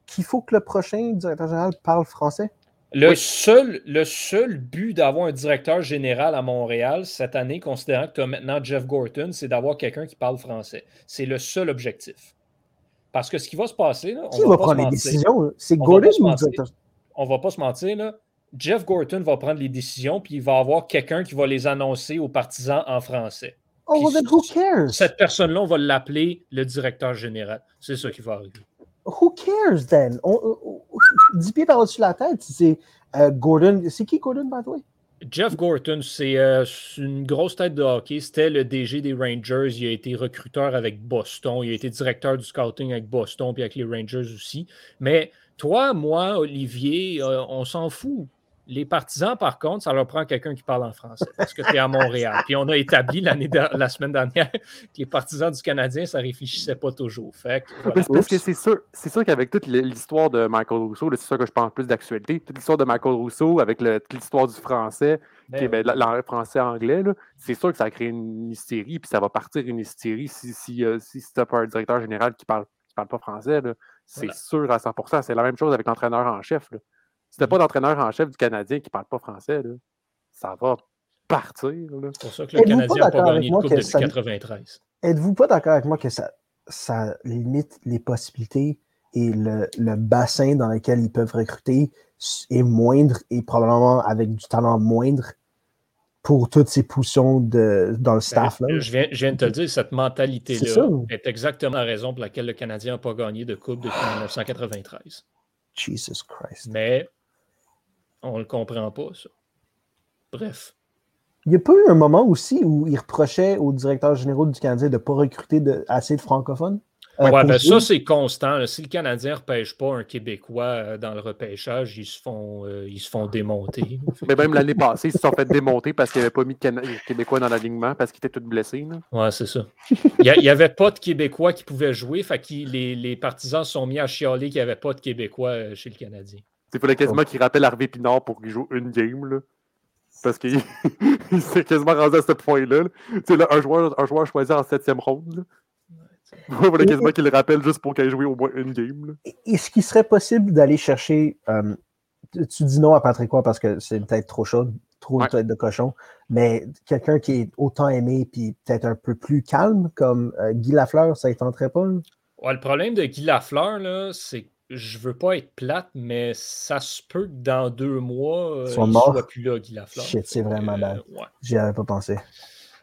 qu'il faut que le prochain directeur général parle français? Le, seul, le seul but d'avoir un directeur général à Montréal cette année, considérant que tu as maintenant Jeff Gorton, c'est d'avoir quelqu'un qui parle français. C'est le seul objectif. Parce que ce qui va se passer. Là, qui va, prendre les décisions C'est Gordon ou le directeur? On va pas se mentir. Là. Jeff Gorton va prendre les décisions, puis il va avoir quelqu'un qui va les annoncer aux partisans en français. Oh, then who cares? Cette personne-là, on va l'appeler le directeur général. C'est ça qui va arriver. Who cares then? 10 pieds par-dessus la tête, c'est euh, Gordon. C'est qui Gordon, by the way? Jeff Gordon, c'est euh, une grosse tête de hockey. C'était le DG des Rangers. Il a été recruteur avec Boston. Il a été directeur du scouting avec Boston puis avec les Rangers aussi. Mais toi, moi, Olivier, euh, on s'en fout. Les partisans, par contre, ça leur prend quelqu'un qui parle en français parce que tu es à Montréal. Puis on a établi la semaine dernière que les partisans du Canadien, ça ne réfléchissait pas toujours. Fait Parce que c'est sûr, c'est sûr qu'avec toute l'histoire de Michael Rousseau, c'est ça que je pense plus d'actualité, toute l'histoire de Michael Rousseau avec l'histoire du français, ben qui français-anglais, c'est sûr que ça a créé une hystérie, puis ça va partir une hystérie si, si, euh, si, pas un directeur général qui ne parle, parle pas français. C'est sûr à 100%. C'est la même chose avec l'entraîneur en chef. Là. Si t'as pas d'entraîneur en chef du Canadien qui parle pas français, là, ça va partir. C'est pour ça que le Canadien n'a pas gagné de coupe depuis 1993. Êtes-vous pas d'accord avec moi que ça, ça limite les possibilités et le, le, bassin dans lequel ils peuvent recruter est moindre et probablement avec du talent moindre pour toutes ces poussons de, dans le ben, staff. là? Je, viens, je, viens, de te le dire, cette mentalité-là est, exactement la raison pour laquelle le Canadien n'a pas gagné de coupe depuis 1993. Jesus Christ. Mais on le comprend pas, ça. bref. Il n'y a pas eu un moment aussi où il reprochait au directeur général du Canadien de ne pas recruter assez de francophones? Euh, ouais, ben ça, c'est constant. Si le Canadien ne repêche pas un Québécois euh, dans le repêchage, ils se font, euh, ils se font démonter. Mais même l'année passée, ils se sont fait démonter parce qu'il n'y avait pas mis de Québécois dans l'alignement parce qu'ils étaient tous blessés. Ouais, c'est ça. Il n'y avait pas de Québécois qui pouvaient jouer. Fait que les, les partisans se sont mis à chialer qu'il n'y avait pas de Québécois chez le Canadien. Il fallait quasiment qu'il rappelle Harvey Pinard pour qu'il joue une game. Là. Parce qu'il s'est quasiment rendu à ce point-là. Là. Un, joueur, un joueur choisi en septième ronde. Il fallait quasiment qu'il le rappelle juste pour qu'il ait joué au moins une game. Est-ce qu'il serait possible d'aller chercher. Euh, tu dis non à Patrick Roy parce que c'est peut-être trop chaud, trop de tête de cochon, mais quelqu'un qui est autant aimé puis peut-être un peu plus calme comme euh, Guy Lafleur, ça ne tenterait pas? Ouais, le problème de Guy Lafleur, c'est que je veux pas être plate, mais ça se peut que dans deux mois, euh, il ne soit plus là, Guy Lafleur. Shit, c'est vraiment bad. J'y avais pas pensé.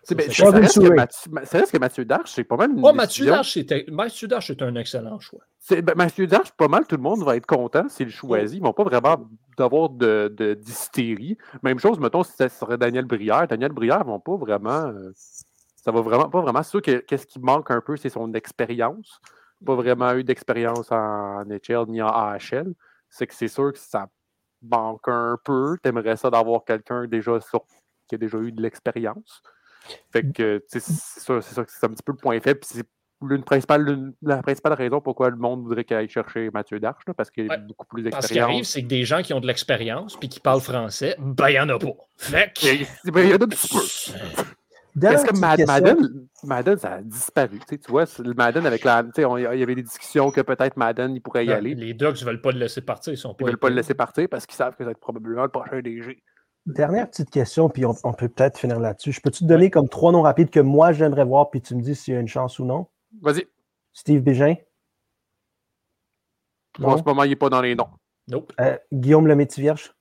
C'est ben, ça, reste que Mathieu, ça reste que Mathieu Darche, c'est pas mal. oh, Mathieu Darche, c'est un excellent choix. Ben, Mathieu Darche, pas mal, tout le monde va être content s'il choisit. Ils vont pas vraiment d'avoir de, de d'hystérie. Même chose, mettons, si ça serait Daniel Brière. Daniel Brière, vont pas vraiment. Euh, ça va vraiment pas vraiment. C'est sûr que qu'est-ce qui manque un peu, c'est son expérience. Pas vraiment eu d'expérience en HL ni en AHL. C'est que c'est sûr que ça manque un peu. T'aimerais ça d'avoir quelqu'un déjà qui a déjà eu de l'expérience. Fait que c'est ça, c'est un petit peu le point faible. C'est l'une principale, la principale raison pourquoi le monde voudrait qu'il aille chercher Mathieu Darche, parce qu'il a beaucoup plus d'expérience. Ce qui arrive, c'est que des gens qui ont de l'expérience puis qui parlent français, ben il n'y en a pas. Fait que... Ben, il y en a un petit peu. Est-ce que Madden, Madden, ça a disparu? Tu vois, Madden avec la. Il y avait des discussions que peut-être Madden, il pourrait y aller. Les Ducks ne veulent pas le laisser partir. Ils ne veulent pas le laisser partir parce qu'ils savent que ça va être probablement le prochain DG. Dernière petite question, puis on, peut peut-être finir là-dessus. Je peux-tu te donner comme trois noms rapides que moi j'aimerais voir, puis tu me dis s'il y a une chance ou non? Vas-y. Steve Bégin? En ce moment, il n'est pas dans les noms. Nope. Euh, Guillaume le Vierge.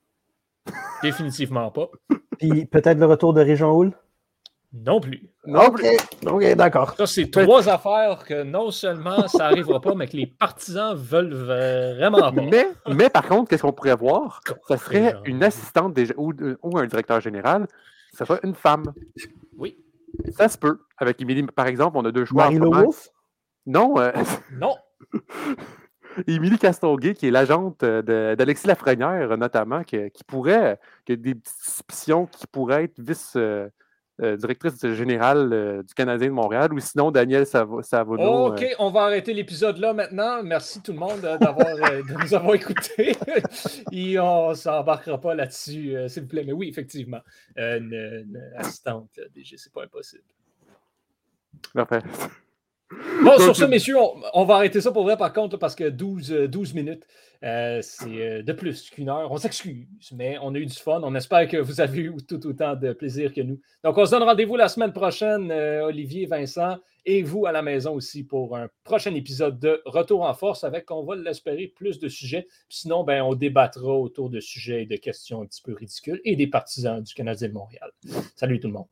Définitivement pas. Puis peut-être le retour de Réjean Houle? Non plus. Non plus. OK, d'accord. Ça, c'est trois affaires que non seulement ça n'arrivera pas, mais que les partisans veulent vraiment pas. Mais, mais par contre, qu'est-ce qu'on pourrait voir? Ça serait une assistante ou, un directeur général. Ça serait une femme. Oui. Ça se peut. Avec Émilie, par exemple, on a deux choix. Marie Non. Euh, non. Émilie Castonguay, qui est l'agente d'Alexis Lafrenière, notamment, qui, pourrait, qui a des suspicions qui pourraient être vice, euh, euh, directrice générale euh, du Canadien de Montréal, ou sinon Daniel Savono. OK, euh. on va arrêter l'épisode là maintenant. Merci tout le monde d'avoir, de nous avoir écoutés. Et on ne s'embarquera pas là-dessus, s'il vous plaît. Mais oui, effectivement, une, assistante DG, c'est pas impossible. Parfait. Bon, sur ce, messieurs, on, va arrêter ça pour vrai, par contre, parce que 12, 12 minutes, euh, c'est euh, de plus qu'une heure. On s'excuse, mais on a eu du fun. On espère que vous avez eu tout autant de plaisir que nous. Donc, on se donne rendez-vous la semaine prochaine, euh, Olivier, Vincent, et vous à la maison aussi pour un prochain épisode de Retour en force avec, on va l'espérer, plus de sujets. Sinon, ben, on débattra autour de sujets et de questions un petit peu ridicules et des partisans du Canadien de Montréal. Salut tout le monde.